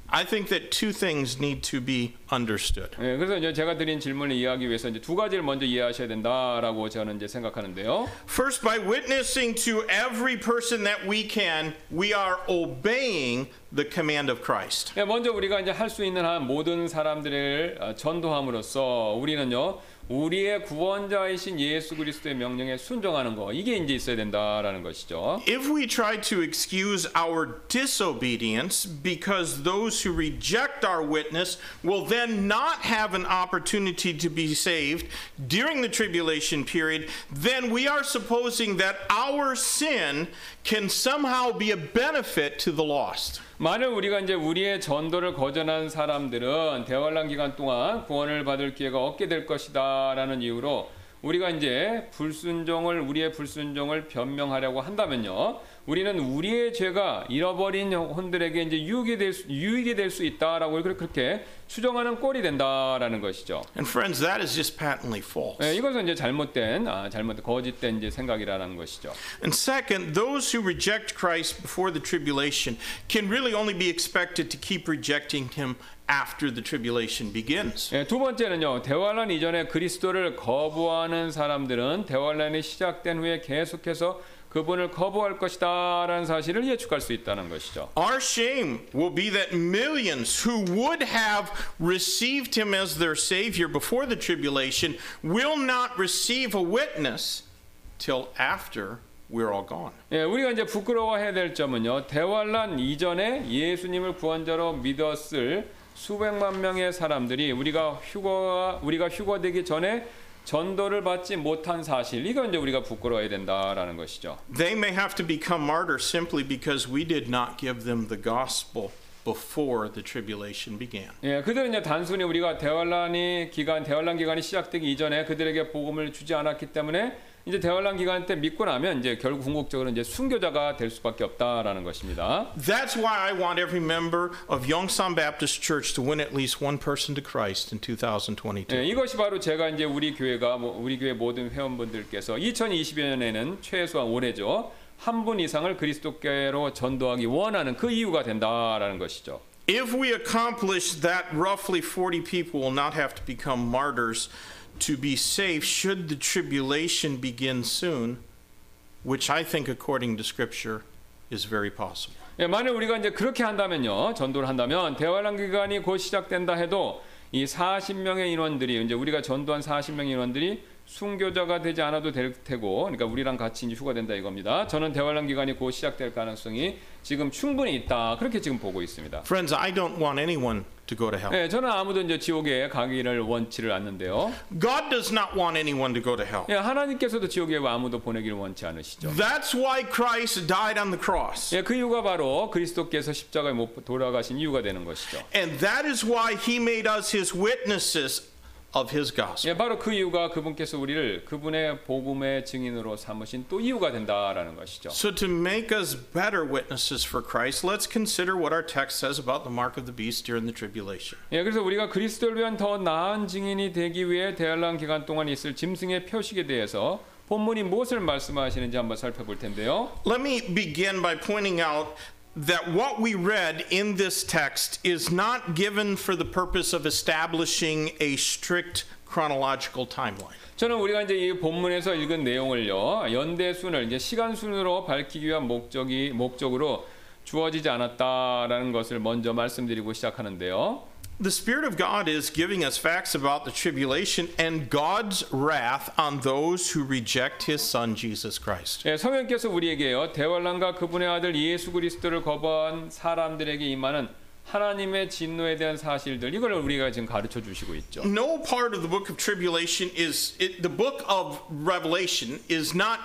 I think that two things need to be understood. 예, 그래서 이제 제가 드린 질문을 이해하기 위해서 이제 두 가지를 먼저 이해하셔야 된다라고 저는 이제 생각하는데요. First, by witnessing to every person that we can, we are obeying the command of Christ. 예, 먼저 우리가 이제 할 수 있는 한 모든 사람들을 어, 전도함으로써 우리는요 우리의 구원자이신 예수 그리스도의 명령에 순종하는 거 이게 이제 있어야 된다라는 것이죠. If we try to excuse our disobedience because those who reject our witness will then not have an opportunity to be saved during the tribulation period, then we are supposing that our sin can somehow be a benefit to the lost. 만일 우리가 이제 우리의 전도를 거절한 사람들은 대환란 기간 동안 구원을 받을 기회가 없게 될 것이다라는 이유로 우리가 이제 불순종을 우리의 불순종을 변명하려고 한다면요. 우리는 우리의 죄가 잃어버린 혼들에게 이제 유익이 될 수, 유익이 될 수 있다라고 그렇게- 수정하는 꼴이 된다라는 것이죠. And friends, that is just patently false. 예, 이것은 이제 잘못된 아, 잘못된 거짓된 이제 생각이라는 것이죠. And second, those who reject Christ before the tribulation can really only be expected to keep rejecting him after the tribulation begins. 예, 두 번째는요. 대환란 이전에 그리스도를 거부하는 사람들은 대환란이 시작된 후에 계속해서 그분을 거부할 것이다라는 사실을 예측할 수 있다는 것이죠. Our shame will be that millions who would have received him as their Savior before the tribulation will not receive a witness till after we're all gone. 예, 우리가 이제 부끄러워해야 될 점은요. 대환란 이전에 예수님을 구원자로 믿었을 수백만 명의 사람들이 우리가 휴거 우리가 휴거되기 전에 전도를 받지 못한 사실 이거 이제 우리가 부끄러워야 된다라는 것이죠. They may have to become martyrs simply because we did not give them the gospel before the tribulation began. 예, 그들은 이제 단순히 우리가 대환란이 기간 대환란 기간이 시작되기 이전에 그들에게 복음을 주지 않았기 때문에 이제 대환란 기간 때 믿고 나면 이제 결국 궁극적으로 이제 순교자가 될 수밖에 없다라는 것입니다. That's why I want every member of Yongsan Baptist Church to win at least one person to Christ in 2022. 예, 이것이 바로 제가 이제 우리 교회가 뭐 우리 교회 모든 회원분들께서 2020년에는 최소한 올해죠. 한 분 이상을 그리스도께로 전도하기 원하는 그 이유가 된다라는 것이죠. If we accomplish that, roughly 40 people will not have to become martyrs to be saved should the tribulation begin soon, which I think, according to Scripture, is very possible. 예, 만약 우리가 이제 그렇게 한다면요, 전도를 한다면 대환란 기간이 곧 시작된다 해도 이 40명의 인원들이 이제 우리가 전도한 40명의 인원들이 순교자가 되지 않아도 될 테고, 그러니까 우리랑 같이 이제 휴가된다 이겁니다. 저는 대환란 기간이 곧 시작될 가능성이 지금 충분히 있다. 그렇게 지금 보고 있습니다. Friends, I don't want anyone to go to hell. 예, 저는 아무도 이제 지옥에 가기를 원치를 않는데요. God does not want anyone to go to hell. 예, 하나님께서도 지옥에 아무도 보내기를 원치 않으시죠. That's why Christ died on the cross. 예, 그 이유가 바로 그리스도께서 십자가에 못 돌아가신 이유가 되는 것이죠. And that is why he made us his witnesses of his gospel. 예, 바로 그 이유가 그분께서 우리를 그분의 복음의 증인으로 삼으신 또 이유가 된다라는 것이죠. So, to make us better witnesses for Christ, let's consider what our text says about the mark of the beast during the tribulation. 예, 그래서 우리가 그리스도를 위한 더 나은 증인이 되기 위해 대환란 기간 동안 있을 짐승의 표식에 대해서 본문이 무엇을 말씀하시는지 한번 살펴볼 텐데요. Let me begin by pointing out that what we read in this text is not given for the purpose of establishing a strict chronological timeline. 저는 우리가 이제 이 본문에서 읽은 내용을요 연대 순을 이제 시간 순으로 밝히기 위한 목적이 목적으로 주어지지 않았다라는 것을 먼저 말씀드리고 시작하는데요. The Spirit of God is giving us facts about the tribulation and God's wrath on those who reject His Son, Jesus Christ. 예, 성령께서 우리에게요 대환란과 그분의 아들 예수 그리스도를 거부한 사람들에게 임하는 하나님의 진노에 대한 사실들 이걸 우리가 지금 가르쳐 주시고 있죠. No part of the book of tribulation is it, the book of Revelation is not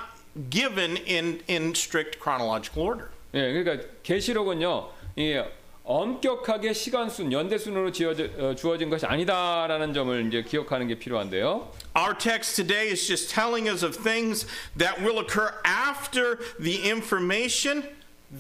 given in in strict chronological order. 예, 그러니까 계시록은요. 이 엄격하게 시간순, 연대순으로 지어져, 어, 주어진 것이 아니다라는 점을 이제 기억하는 게 필요한데요. Our text today is just telling us of things that will occur after the information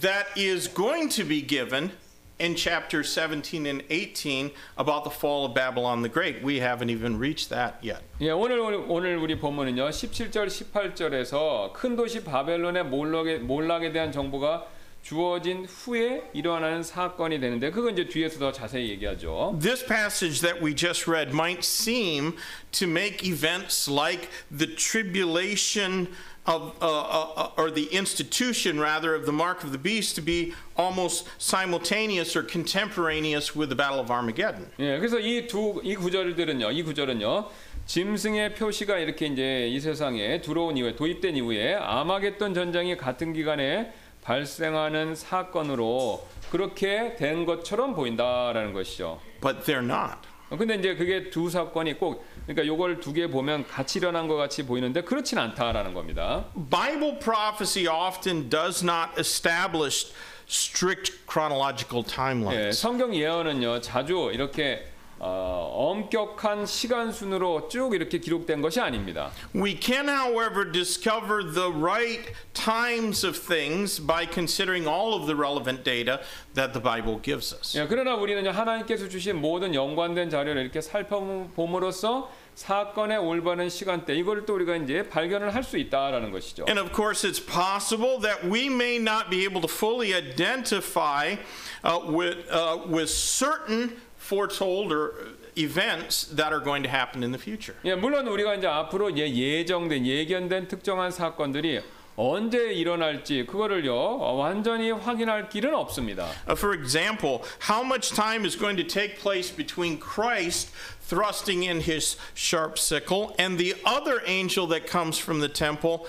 that is going to be given in chapters 17 and 18 about the fall of Babylon the Great. We haven't even reached that yet. 예, 오늘- 오늘 우리 본문은요. 17절 18절에서 큰 도시 바벨론의 몰락에 몰락에 대한 정보가 주어진 후에 일어나는 사건이 되는데 그건 이제 뒤에서 더 자세히 얘기하죠. This passage that we just read might seem to make events like the tribulation of, uh, uh, uh, or the institution rather, of the mark of the beast to be almost simultaneous or contemporaneous with the Battle of Armageddon. 예, 그래서 이 두 이 구절들은요. 이 구절은요. 짐승의 표시가 이렇게 이제 이 세상에 들어온 이후에 도입된 이후에 아마겟돈 전쟁이 같은 기간에 발생하는 사건으로 그렇게 된 것처럼 보인다라는 것이죠. But they're not. 어, 근데 이제 그게 두 사건이 꼭 그러니까 요걸 두 개 보면 같이 일어난 것 같이 보이는데 그렇진 않다라는 겁니다. Bible prophecy often does not establish strict chronological 예, timelines. 성경 예언은요 자주 이렇게 어, 엄격한 시간 순으로 쭉 이렇게 기록된 것이 아닙니다. We can, however, discover the right times of things by considering all of the relevant data that the Bible gives us. 예, 그러나 우리는 하나님께서 주신 모든 연관된 자료를 이렇게 살펴봄으로써 사건의 올바른 시간대 이걸 또 우리가 이제 발견을 할 수 있다라는 것이죠. And of course, it's possible that we may not be able to fully identify uh, with, uh, with certain foretold or events that are going to happen in the future. 예, 물론 우리가 이제 앞으로 예, 예정된 예견된 특정한 사건들이 언제 일어날지 그거를요 어, 완전히 확인할 길은 없습니다. Uh, for example, how much time is going to take place between Christ thrusting in his sharp sickle and the other angel that comes from the temple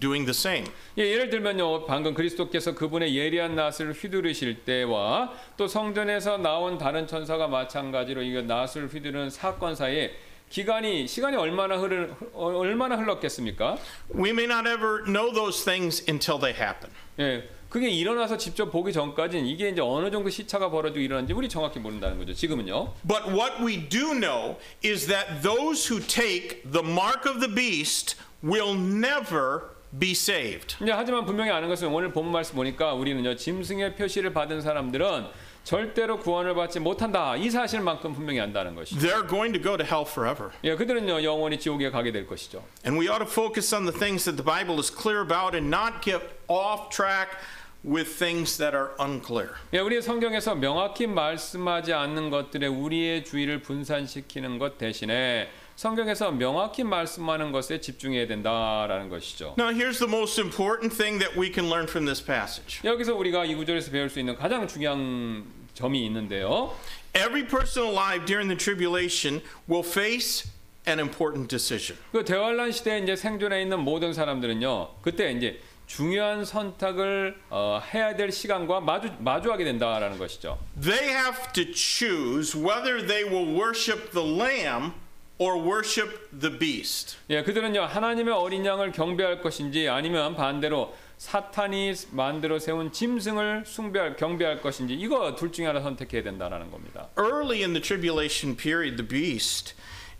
doing the same? 예, 예를 들면요, 방금 그리스도께서 그분의 예리한 낫을 휘두르실 때와 또 성전에서 나온 다른 천사가 마찬가지로 이 낫을 휘두르는 사건 사이에 기간이 시간이 얼마나 흐르 어, 얼마나 흘렀겠습니까? We may not ever know those things until they happen. 예, 그게 일어나서 직접 보기 전까지는 이게 이제 어느 정도 시차가 벌어지고 일어났는지 우리 정확히 모른다는 거죠. 지금은요. But what we do know is that those who take the mark of the beast will never be saved. 이제 하지만 분명히 아는 것은 오늘 본문 말씀 보니까 우리는요 짐승의 표시를 받은 사람들은 절대로 구원을 받지 못한다 이 사실만큼 분명히 안다는 것이죠. They're going to go to hell forever. 예, 그들은요 영원히 지옥에 가게 될 것이죠. And we ought to focus on the things that the Bible is clear about and not get off track with things that are unclear. 예, 우리 성경에서 명확히 말씀하지 않는 것들에 우리의 주의를 분산시키는 것 대신에 성경에서 명확히 말씀하는 것에 집중해야 된다라는 것이죠. Now, here's the most important thing that we can learn from this passage. 여기서 우리가 이 구절에서 배울 수 있는 가장 중요한 점이 있는데요. Every person alive during the tribulation will face an important decision. 그 대환란 시대에 이제 생존해 있는 모든 사람들은요. 그때 이제 중요한 선택을 어, 해야 될 시간과 마주 마주하게 된다라는 것이죠. They have to choose whether they will worship the lamb or worship the beast. 예, 그들은요 하나님의 어린 양을 경배할 것인지 아니면 반대로 사탄이 만들어 세운 짐승을 숭배할 경배할 것인지 이거 둘 중에 하나 선택해야 된다라는 겁니다. Early in the tribulation period, the beast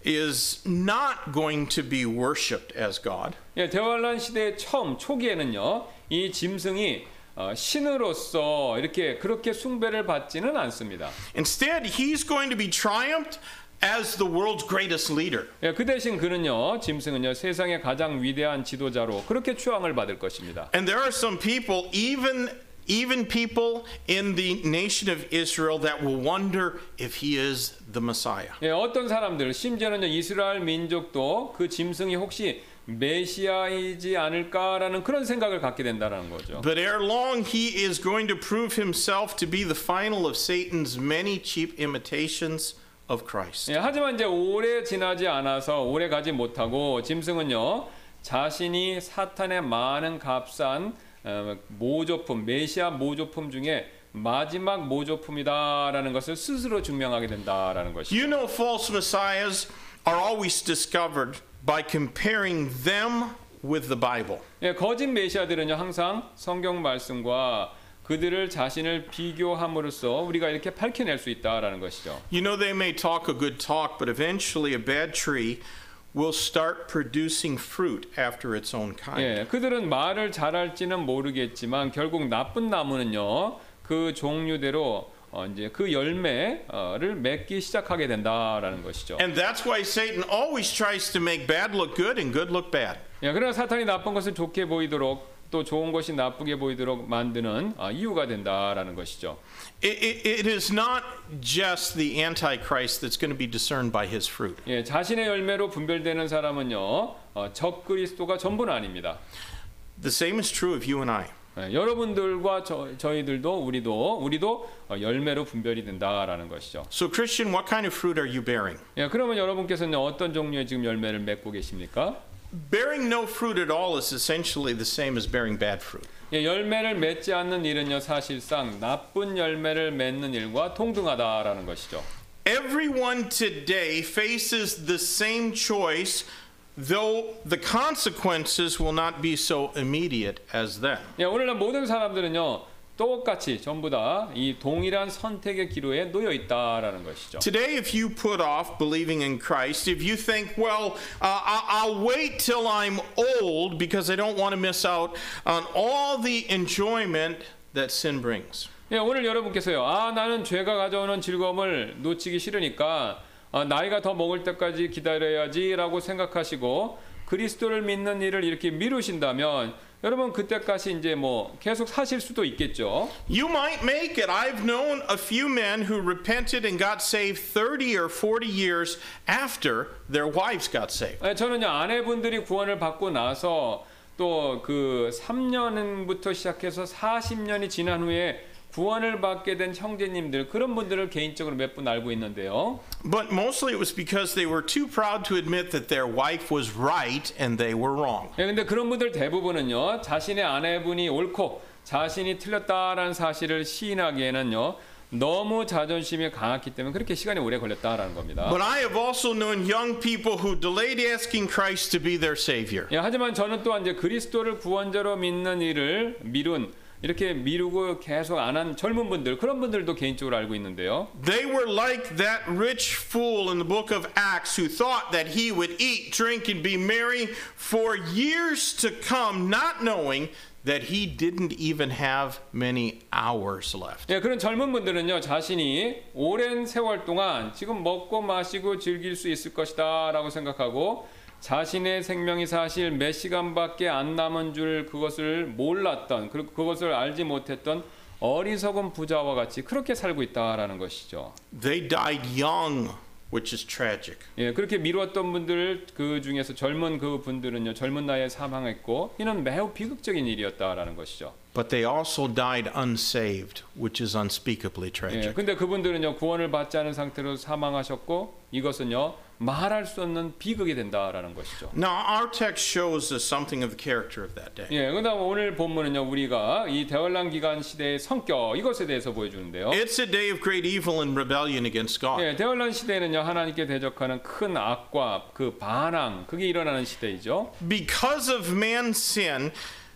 is not going to be worshiped as God. 예, 대환란 시대의 처음 초기에는요 이 짐승이 어, 신으로서 이렇게 그렇게 숭배를 받지는 않습니다. Instead, he's going to be triumphed as the world's greatest leader. 예, 그 대신 그는요 짐승은요 세상의 가장 위대한 지도자로 그렇게 추앙을 받을 것입니다. And there are some people, even even people in the nation of Israel, that will wonder if he is the Messiah. 예, 어떤 사람들 심지어는 이스라엘 민족도 그 짐승이 혹시 메시아이지 않을까라는 그런 생각을 갖게 된다는 거죠. But ere long, he is going to prove himself to be the final of Satan's many cheap imitations Of Christ. 예, 하지만 이제 오래 지나지 않아서 오래 가지 못하고 짐승은요 자신이 사탄의 많은 값싼 어, 모조품 메시아 모조품 중에 마지막 모조품이다라는 것을 스스로 증명하게 된다라는 것이죠. You know, false messiahs are always discovered by comparing them with the Bible. 예, 거짓 메시아들은요 항상 성경 말씀과 그들을 자신을 비교함으로써 우리가 이렇게 밝혀낼 수 있다라는 것이죠. You know, they may talk a good talk, but eventually a bad tree will start producing fruit after its own kind. 예, 그들은 말을 잘할지는 모르겠지만 결국 나쁜 나무는요 그 종류대로 어, 이제 그 열매를 맺기 시작하게 된다라는 것이죠. And that's why Satan always tries to make bad look good and good look bad. 예, 그러나 사탄이 나쁜 것을 좋게 보이도록 또 좋은 것이 나쁘게 보이도록 만드는 아, 이유가 된다라는 것이죠. It, it, it is not just the Antichrist that's going to be discerned by his fruit. 예, 자신의 열매로 분별되는 사람은요 어, 적 그리스도가 전부는 아닙니다. The same is true of you and I. 예, 여러분들과 저, 저희들도 우리도 우리도 어, 열매로 분별이 된다라는 것이죠. So, Christian, what kind of fruit are you bearing? 예, 그러면 여러분께서는 어떤 종류의 지금 열매를 맺고 계십니까? Bearing no fruit at all is essentially the same as bearing bad fruit. 예, 열매를 맺지 않는 일은요 사실상 나쁜 열매를 맺는 일과 동등하다라는 것이죠. Everyone today faces the same choice, though the consequences will not be so immediate as then. 예, 오늘날 모든 사람들은요 똑같이 전부 다 이 동일한 선택의 기로에 놓여 있다라는 것이죠. Today, if you put off believing in Christ, if you think, well, uh, I'll wait till I'm old because I don't want to miss out on all the enjoyment that sin brings. 예, 오늘 여러분께서요. 아, 나는 죄가 가져오는 즐거움을 놓치기 싫으니까 아, 나이가 더 먹을 때까지 기다려야지라고 생각하시고 그리스도를 믿는 일을 이렇게 미루신다면 여러분 그때까지 이제 뭐 계속 사실 수도 있겠죠. You might make it. I've known a few men who repented and got saved 30 or 40 years after their wives got saved. 예, 저는요 아내분들이 구원을 받고 나서 또 그 3년부터 시작해서 40년이 지난 후에 구원을 받게 된 형제님들 그런 분들을 개인적으로 몇 분 알고 있는데요. But mostly it was because they were too proud to admit that their wife was right and they were wrong. 예, 근데 그런 분들 대부분은요, 자신의 아내분이 옳고 자신이 틀렸다라는 사실을 시인하기에는요, 너무 자존심이 강했기 때문에 그렇게 시간이 오래 걸렸다라는 겁니다. But I have also known young people who delayed asking Christ to be their Savior. 예, 하지만 저는 또한 이제 그리스도를 구원자로 믿는 일을 미룬 이렇게 미루고 계속 안 한 젊은 분들 그런 분들도 개인적으로 알고 있는데요. They were like that rich fool in the book of Acts who thought that he would eat, drink, and be merry for years to come, not knowing that he didn't even have many hours left. 예, 그런 젊은 분들은요, 자신이 오랜 세월 동안 지금 먹고 마시고 즐길 수 있을 것이다라고 생각하고 자신의 생명이 사실 몇 시간밖에 안 남은 줄 그것을 몰랐던 그리고 그것을 알지 못했던 어리석은 부자와 같이 그렇게 살고 있다라는 것이죠. They died young, which is tragic. 예, 그렇게 미루었던 분들 그 중에서 젊은 그 분들은요, 젊은 나이에 사망했고 이는 매우 비극적인 일이었다라는 것이죠. But they also died unsaved, which is unspeakably 예, tragic. 근데 그분들은요 구원을 받지 않은 상태로 사망하셨고 이것은요 말할 수 없는 비극이 된다라는 것이죠. Now, our text shows us something of the character of that day. 예, 그다음 오늘 본문은요 우리가 이 대환란 기간 시대의 성격 이것에 대해서 보여주는데요. It's a day of great evil and rebellion against God. 예, 대환란 시대에는요 하나님께 대적하는 큰 악과 그 반항 그게 일어나는 시대이죠. Because of man's sin,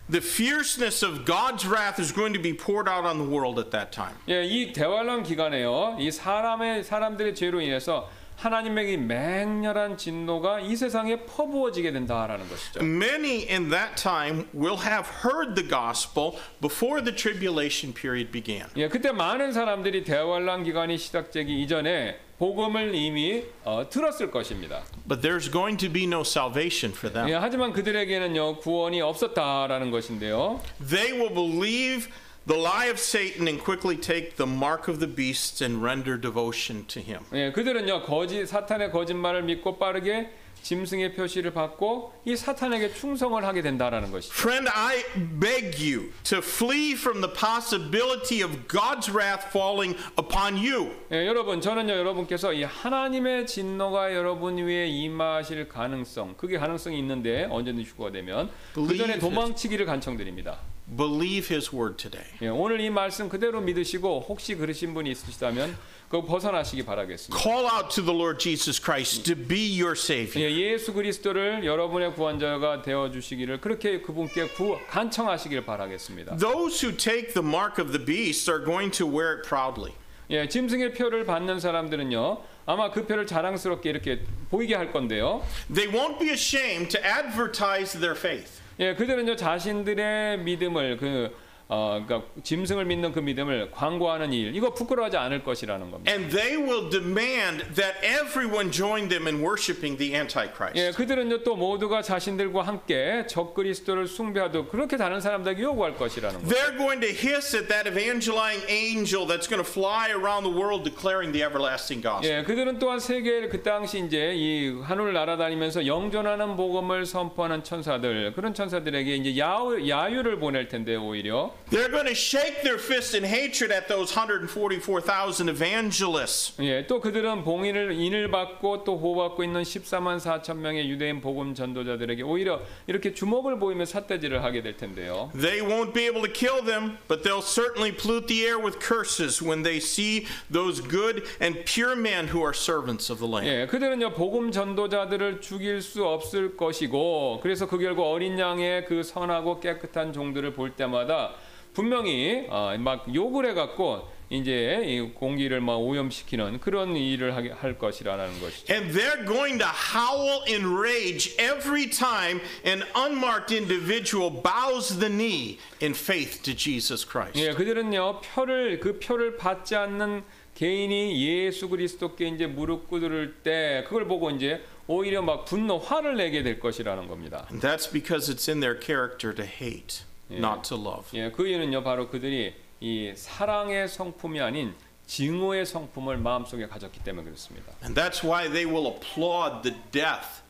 the fierceness of God's wrath is going to be poured out on the world at that time. 예, 이 대환란 기간에요 이 사람의 사람들의 죄로 인해서 하나님의 이 맹렬한 진노가 이 세상에 퍼부어지게 된다라는 것이죠. Many in that time will have heard the gospel before the tribulation period began. 예, 그때 많은 사람들이 대환란 기간이 시작되기 이전에 복음을 이미 어, 들었을 것입니다. But there's going to be no salvation for them. 예, 하지만 그들에게는요 구원이 없었다라는 것인데요. They will believe the lie of Satan and quickly take the mark of the beasts and render devotion to him. 예, 그들은요 거짓 사탄의 거짓말을 믿고 빠르게 짐승의 표시를 받고 이 사탄에게 충성을 하게 된다라는 것이죠. Friend, I beg you to flee from the possibility of God's wrath falling upon you. 예, 여러분 저는요 여러분께서 이 하나님의 진노가 여러분 위에 임하실 가능성 그게 가능성이 있는데 언제든지 휴가 되면 그 전에. 도망치기를 간청드립니다. Believe his word today. 예, 오늘 이 말씀 그대로 믿으시고 혹시 그러신 분이 있으시다면 그거 벗어나시기 바라겠습니다. Call out to the Lord Jesus Christ to be your Savior. 예, 예수 그리스도를 여러분의 구원자가 되어 주시기를 그렇게 그분께 구, 간청하시길 바라겠습니다. Those who take the mark of the beast are going to wear it proudly. 예, 짐승의 표를 받는 사람들은요. 아마 그 표를 자랑스럽게 이렇게 보이게 할 건데요. They won't be ashamed to advertise their faith. 예, 그들은요 자신들의 믿음을 그 어, 그러니까 짐승을 믿는 그 믿음을 광고하는 일 이거 부끄러워하지 않을 것이라는 겁니다. And they will demand that everyone join them in worshiping the Antichrist. 예, 그들은요 또 모두가 자신들과 함께 적그리스도를 숭배하도록 그렇게 다른 사람들에게 요구할 것이라는 거예요. They're going to hiss at that evangelizing angel that's going to fly around the world declaring the everlasting gospel. 예, 그들은 또한 세계 그 당시 이제 이 하늘 날아다니면서 영존하는 복음을 선포하는 천사들 그런 천사들에게 이제 야유, 야유를 보낼 텐데 오히려 They're going to shake their fist in hatred at those 144,000 evangelists. 예, 또 그들은 봉인을 인을 받고 또 보호받고 있는 14만 4천 명의 유대인 복음 전도자들에게 오히려 이렇게 주먹을 보이며 삿대질을 하게 될 텐데요. They won't be able to kill them, but they'll certainly pollute the air with curses when they see those good and pure men who are servants of the Lamb. 예, 그들은요 복음 전도자들을 죽일 수 없을 것이고 그래서 그 결과 어린 양의 그 선하고 깨끗한 종들을 볼 때마다 분명히 어, 막 욕을 해갖고 이제 이 공기를 막 오염시키는 그런 일을 하게 할 것이라는 것이죠. And they're going to howl in rage every time an unmarked individual bows the knee in faith to Jesus Christ. 예, 그들은요 표를 그 표를 받지 않는 개인이 예수 그리스도께 이제 무릎 꿇을 때 그걸 보고 이제 오히려 막 분노 화를 내게 될 것이라는 겁니다. And that's because it's in their character to hate, not to love. 예, 그 이유는요 바로 그들이 이 사랑의 성품이 아닌 증오의 성품을 마음속에 가졌기 때문에 그렇습니다. And that's why they will applaud the death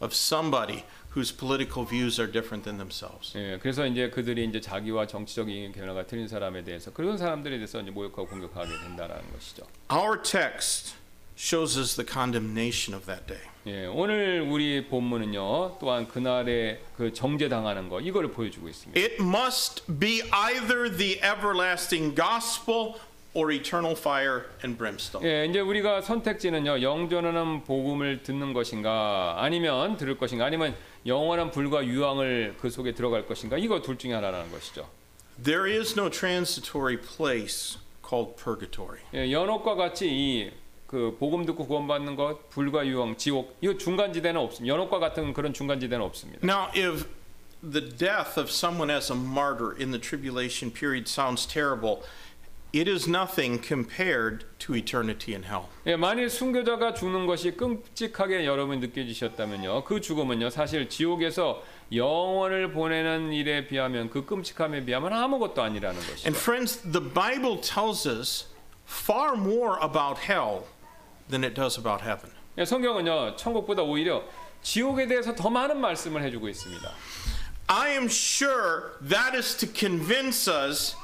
of somebody whose political views are different than themselves. 예, 그래서 이제 그들이 이제 자기와 정치적인 견해가 틀린 사람에 대해서 그런 사람들에 대해서 이제 모욕하고 공격하게 된다라는 것이죠. Our text shows us the condemnation of that day. 예, 오늘 우리 본문은요 또한 그날의 그 정죄당하는 거 이거를 보여주고 있습니다. It must be either the everlasting gospel or eternal fire and brimstone. 예, 이제 우리가 선택지는요 영전하는 복음을 듣는 것인가 아니면 들을 것인가 아니면 영원한 불과 유황을 그 속에 들어갈 것인가 이거 둘 중에 하나라는 것이죠. There is no transitory place called purgatory. 예, 연옥과 같이 이 그 복음 듣고 구원받는 것 불과 유황 지옥 이거 중간 지대는 없습니다. 연옥과 같은 그런 중간 지대는 없습니다. Now, if the death of someone as a martyr in the tribulation period sounds terrible, it is nothing compared to eternity in hell. 예, 만일 순교자가 죽는 것이 끔찍하게 여러분 느껴지셨다면요. 그 죽음은요. 사실 지옥에서 영원을 보내는 일에 비하면 그 끔찍함에 비하면 아무것도 아니라는 것이죠. And friends, the Bible tells us far more about hell than it does about heaven. 예, 성경은요. 천국보다 오히려 지옥에 대해서 더 많은 말씀을 해주고 있습니다. I am sure that is to convince us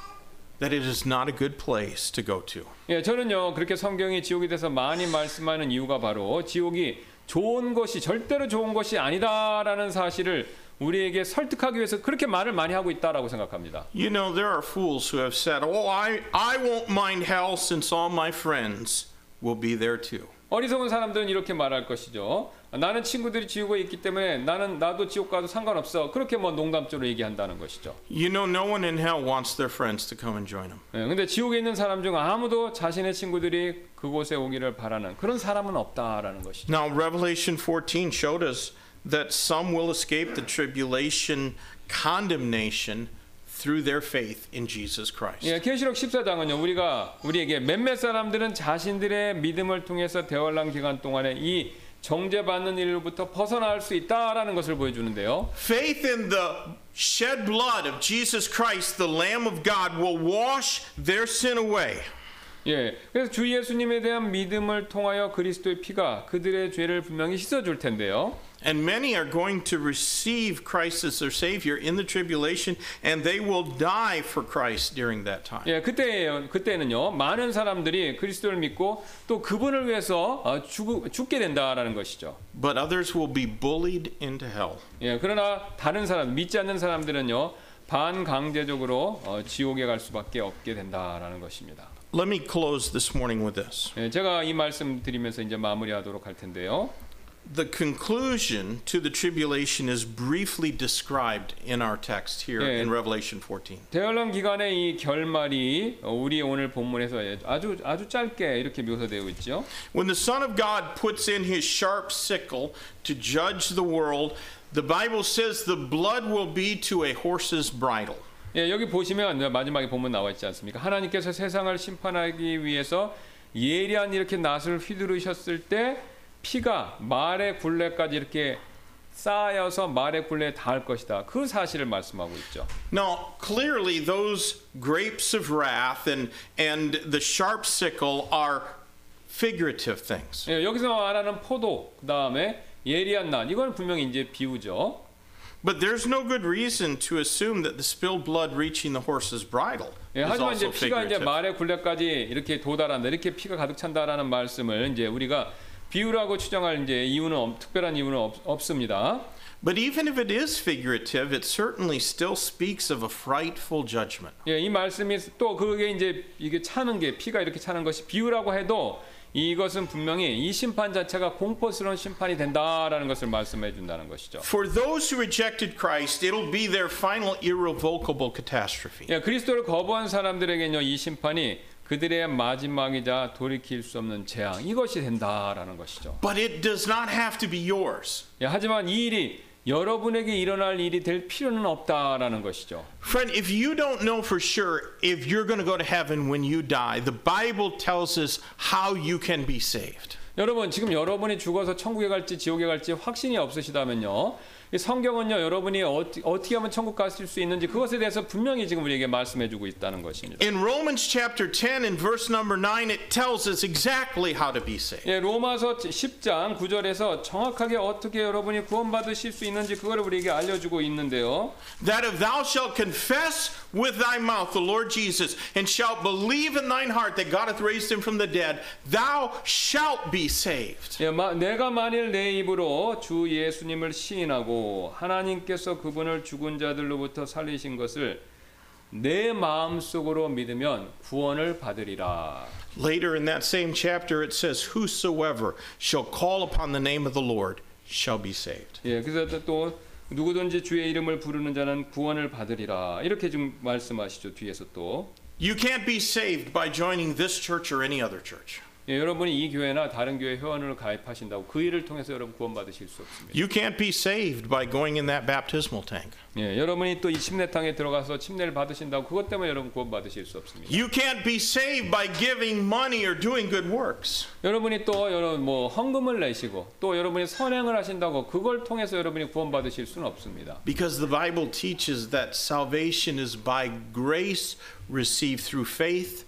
that it is not a good place to go to. 예, 저는요. 그렇게 성경이 지옥에 대해서 많이 말씀하는 이유가 바로 지옥이 좋은 것이 절대로 좋은 것이 아니다라는 사실을 우리에게 설득하기 위해서 그렇게 말을 많이 하고 있다라고 생각합니다. You know, there are fools who have said, Oh, I, I won't mind hell since all my friends will be there too. 어리석은 사람들은 이렇게 말할 것이죠. 나는 친구들이 지옥에 있기 때문에 나는 나도 지옥 가도 상관없어. 그렇게 뭐 농담적으로 얘기한다는 것이죠. You know, no one in hell wants their friends to come and join them. 예, 근데 지옥에 있는 사람 중 아무도 자신의 친구들이 그곳에 오기를 바라는 그런 사람은 없다라는 것이죠. Now, Revelation 14 showed us that some will escape the tribulation condemnation Through their faith in Jesus Christ. 예, 계시록 14장은요. 우리가 우리에게 몇몇 사람들은 자신들의 믿음을 통해서 대환란 기간 동안에 이 정죄받는 일로부터 벗어날 수 있다라는 것을 보여주는데요. Faith in the shed blood of Jesus Christ, the Lamb of God, will wash their sin away. 예, 그래서 주 예수님에 대한 믿음을 통하여 그리스도의 피가 그들의 죄를 분명히 씻어줄 텐데요. And many are going to receive Christ as their Savior in the tribulation, and they will die for Christ during that time. 예, 그때 그때는요 많은 사람들이 그리스도를 믿고 또 그분을 위해서 어, 죽, 죽게 된다라는 것이죠. But others will be bullied into hell. 예, 그러나 다른 사람 믿지 않는 사람들은요 반강제적으로 어, 지옥에 갈 수밖에 없게 된다라는 것입니다. Let me close this morning with this. 예, 제가 이 말씀 드리면서 이제 마무리하도록 할 텐데요. The conclusion to the tribulation is briefly described in our text here Yeah. in Revelation 14. 대열론 기간의 이 결말이 어, 우리 오늘 본문에서 아주 아주 짧게 이렇게 묘사되어 있죠. When the Son of God puts in his sharp sickle to judge the world, the Bible says the blood will be to a horse's bridle. 예, 여기 보시면 마지막에 본문 나와 있지 않습니까? 하나님께서 세상을 심판하기 위해서 예리한 이렇게 낫을 휘두르셨을 때 피가 말의 굴레까지 이렇게 쌓여서 말의 굴레에 닿을 것이다. 그 사실을 말씀하고 있죠. Now, clearly, those grapes of wrath and, and the sharp sickle are figurative things. 예, 여기서 말하는 포도, 그 다음에 예리한 낫, 이건 분명히 이제 비유죠. But there's no good reason to assume that the spilled blood reaching the horse's bridle 예, 하지만 이제 피가 이제 figurative. 말의 굴레까지 이렇게 도달한다, 이렇게 피가 가득 찬다라는 말씀을 이제 우리가 비유라고 추정할 이제 이유는 없- 특별한 이유는 없, 없습니다. But even if it is figurative, it certainly still speaks of a frightful judgment. 예, 이 말씀이 또 그게 이제 이게 차는 게 피가 이렇게 차는 것이 비유라고 해도 이것은 분명히 이 심판 자체가 공포스러운 심판이 된다라는 것을 말씀해 준다는 것이죠. For those who rejected Christ, it'll be their final irrevocable catastrophe. 예, 그리스도를 거부한 사람들에게는요 이 심판이 그들의 마지막이자 돌이킬 수 없는 재앙 이것이 된다라는 것이죠. But it does not have to be yours. 예, 하지만 이 일이 여러분에게 일어날 일이 될 필요는 없다라는 것이죠. Friend, if you don't know for sure if you're going to go to heaven when you die, the Bible tells us how you can be saved. 여러분 지금 여러분이 죽어서 천국에 갈지 지옥에 갈지 확신이 없으시다면요. 이 성경은요 여러분이 어떻게, 어떻게 하면 천국 가실 수 있는지 그것에 대해서 분명히 지금 우리에게 말씀해 주고 있다는 것입니다. In Romans chapter 10 and verse number 9, it tells us exactly how to be saved. 예, 로마서 10장 9절에서 정확하게 어떻게 여러분이 구원받으실 수 있는지 그걸 우리에게 알려 주고 있는데요. That if thou shalt confess with thy mouth the Lord Jesus, and shalt believe in thine heart that God hath raised him from the dead, thou shalt be saved. 예, 마, 내가 만일 내 입으로 주 예수님을 시인하고 하나님께서 그분을 죽은 자들로부터 살리신 것을 내 마음속으로 믿으면 구원을 받으리라. Later in that same chapter, it says, Whosoever shall call upon the name of the Lord shall be saved. 예, 그래서 또 누구든지 주의 이름을 부르는 자는 구원을 받으리라. 이렇게 지금 말씀하시죠. 뒤에서 또. You can't be saved by joining this church or any other church. 예, 여러분이 이 교회나 다른 교회 회원으로 가입하신다고 그 일을 통해서 여러분 구원받으실 수 없습니다. You can't be saved by going in that baptismal tank. 예, 여러분이 또 이 침례탕에 들어가서 침례를 받으신다고 그것 때문에 여러분 구원받으실 수 없습니다. You can't be saved by giving money or doing good works. 여러분이 또 여러분 뭐 헌금을 내시고 또 여러분이 선행을 하신다고 그걸 통해서 여러분이 구원받으실 수는 없습니다. Because the Bible teaches that salvation is by grace received through faith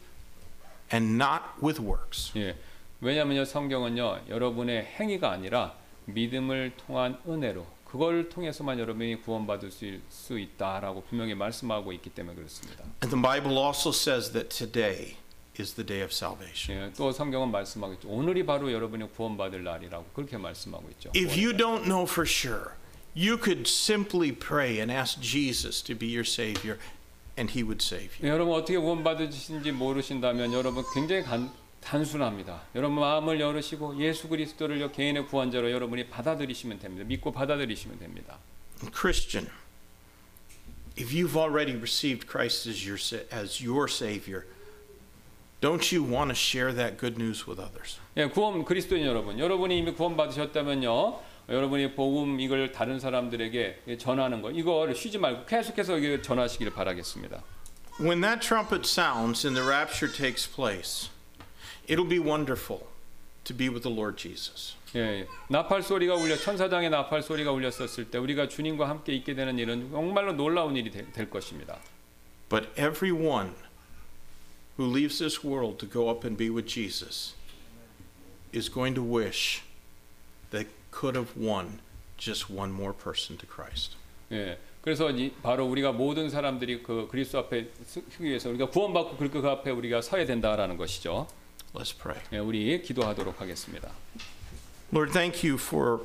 and not with works. 예. 왜냐하면요 성경은요 여러분의 행위가 아니라 믿음을 통한 은혜로 그걸 통해서만 여러분이 구원받을 수- 수 있다라고 분명히 말씀하고 있기 때문에 그렇습니다. And the Bible also says that today is the day of salvation. 예, 또 성경은 말씀하고 있죠. 오늘이 바로 여러분이 구원받을 날이라고 그렇게 말씀하고 있죠. If you don't know for sure, you could simply pray and ask Jesus to be your Savior, and He would save you. 예, 여러분 어떻게 구원받으신지 모르신다면 여러분 굉장히 간, 단순합니다. 여러분 마음을 열으시고 예수 그리스도를 개인의 구원자로 여러분이 받아들이시면 됩니다. 믿고 받아들이시면 됩니다. Christian, if you've already received Christ as your, as your Savior, don't you want to share that good news with others? 예, 구원 그리스도인 여러분, 여러분이 이미 구원 받으셨다면요. 여러분이 복음 이걸 다른 사람들에게 전하는 거 이걸 쉬지 말고 계속해서 이게 전하시기를 바라겠습니다. When that trumpet sounds and the rapture takes place, it'll be wonderful to be with the Lord Jesus. 예, 예. 나팔 소리가 울려 천사장의 나팔 소리가 울렸었을 때 우리가 주님과 함께 있게 되는 일은 정말로 놀라운 일이 되- 될 것입니다. But everyone who leaves this world to go up and be with Jesus is going to wish they could have won just one more person to Christ. 예. 그래서 이, 바로 우리가 모든 사람들이 그 그리스도 앞에 서기 위해서 우리가 구원받고 그, 그 앞에 우리가 서야 된다라는 것이죠. Let's pray. 예, 우리 기도하도록 하겠습니다. Lord, thank you for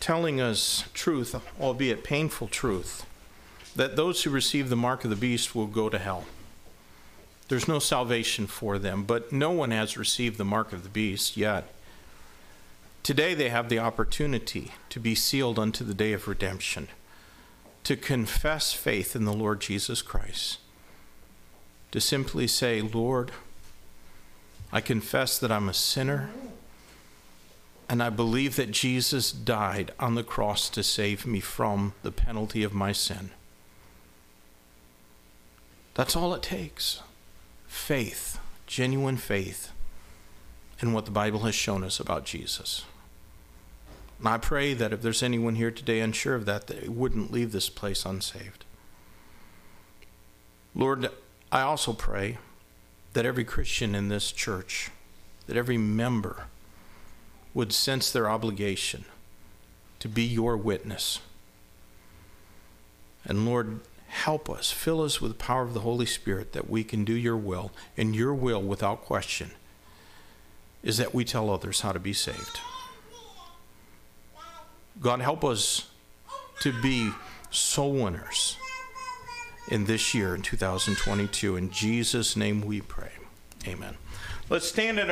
telling us truth, albeit painful truth, that those who receive the mark of the beast will go to hell. There's no salvation for them, but no one has received the mark of the beast yet. Today they have the opportunity to be sealed unto the day of redemption, to confess faith in the Lord Jesus Christ, to simply say, Lord, I confess that I'm a sinner, and I believe that Jesus died on the cross to save me from the penalty of my sin. That's all it takes faith, genuine faith in what the Bible has shown us about Jesus. And I pray that if there's anyone here today unsure of that, they wouldn't leave this place unsaved. Lord, I also pray that every Christian in this church, that every member would sense their obligation to be your witness. And Lord, help us, fill us with the power of the Holy Spirit that we can do your will. And your will, without question, is that we tell others how to be saved. God, help us to be soul winners in this year, in 2022. In Jesus' name we pray. Amen. Let's stand in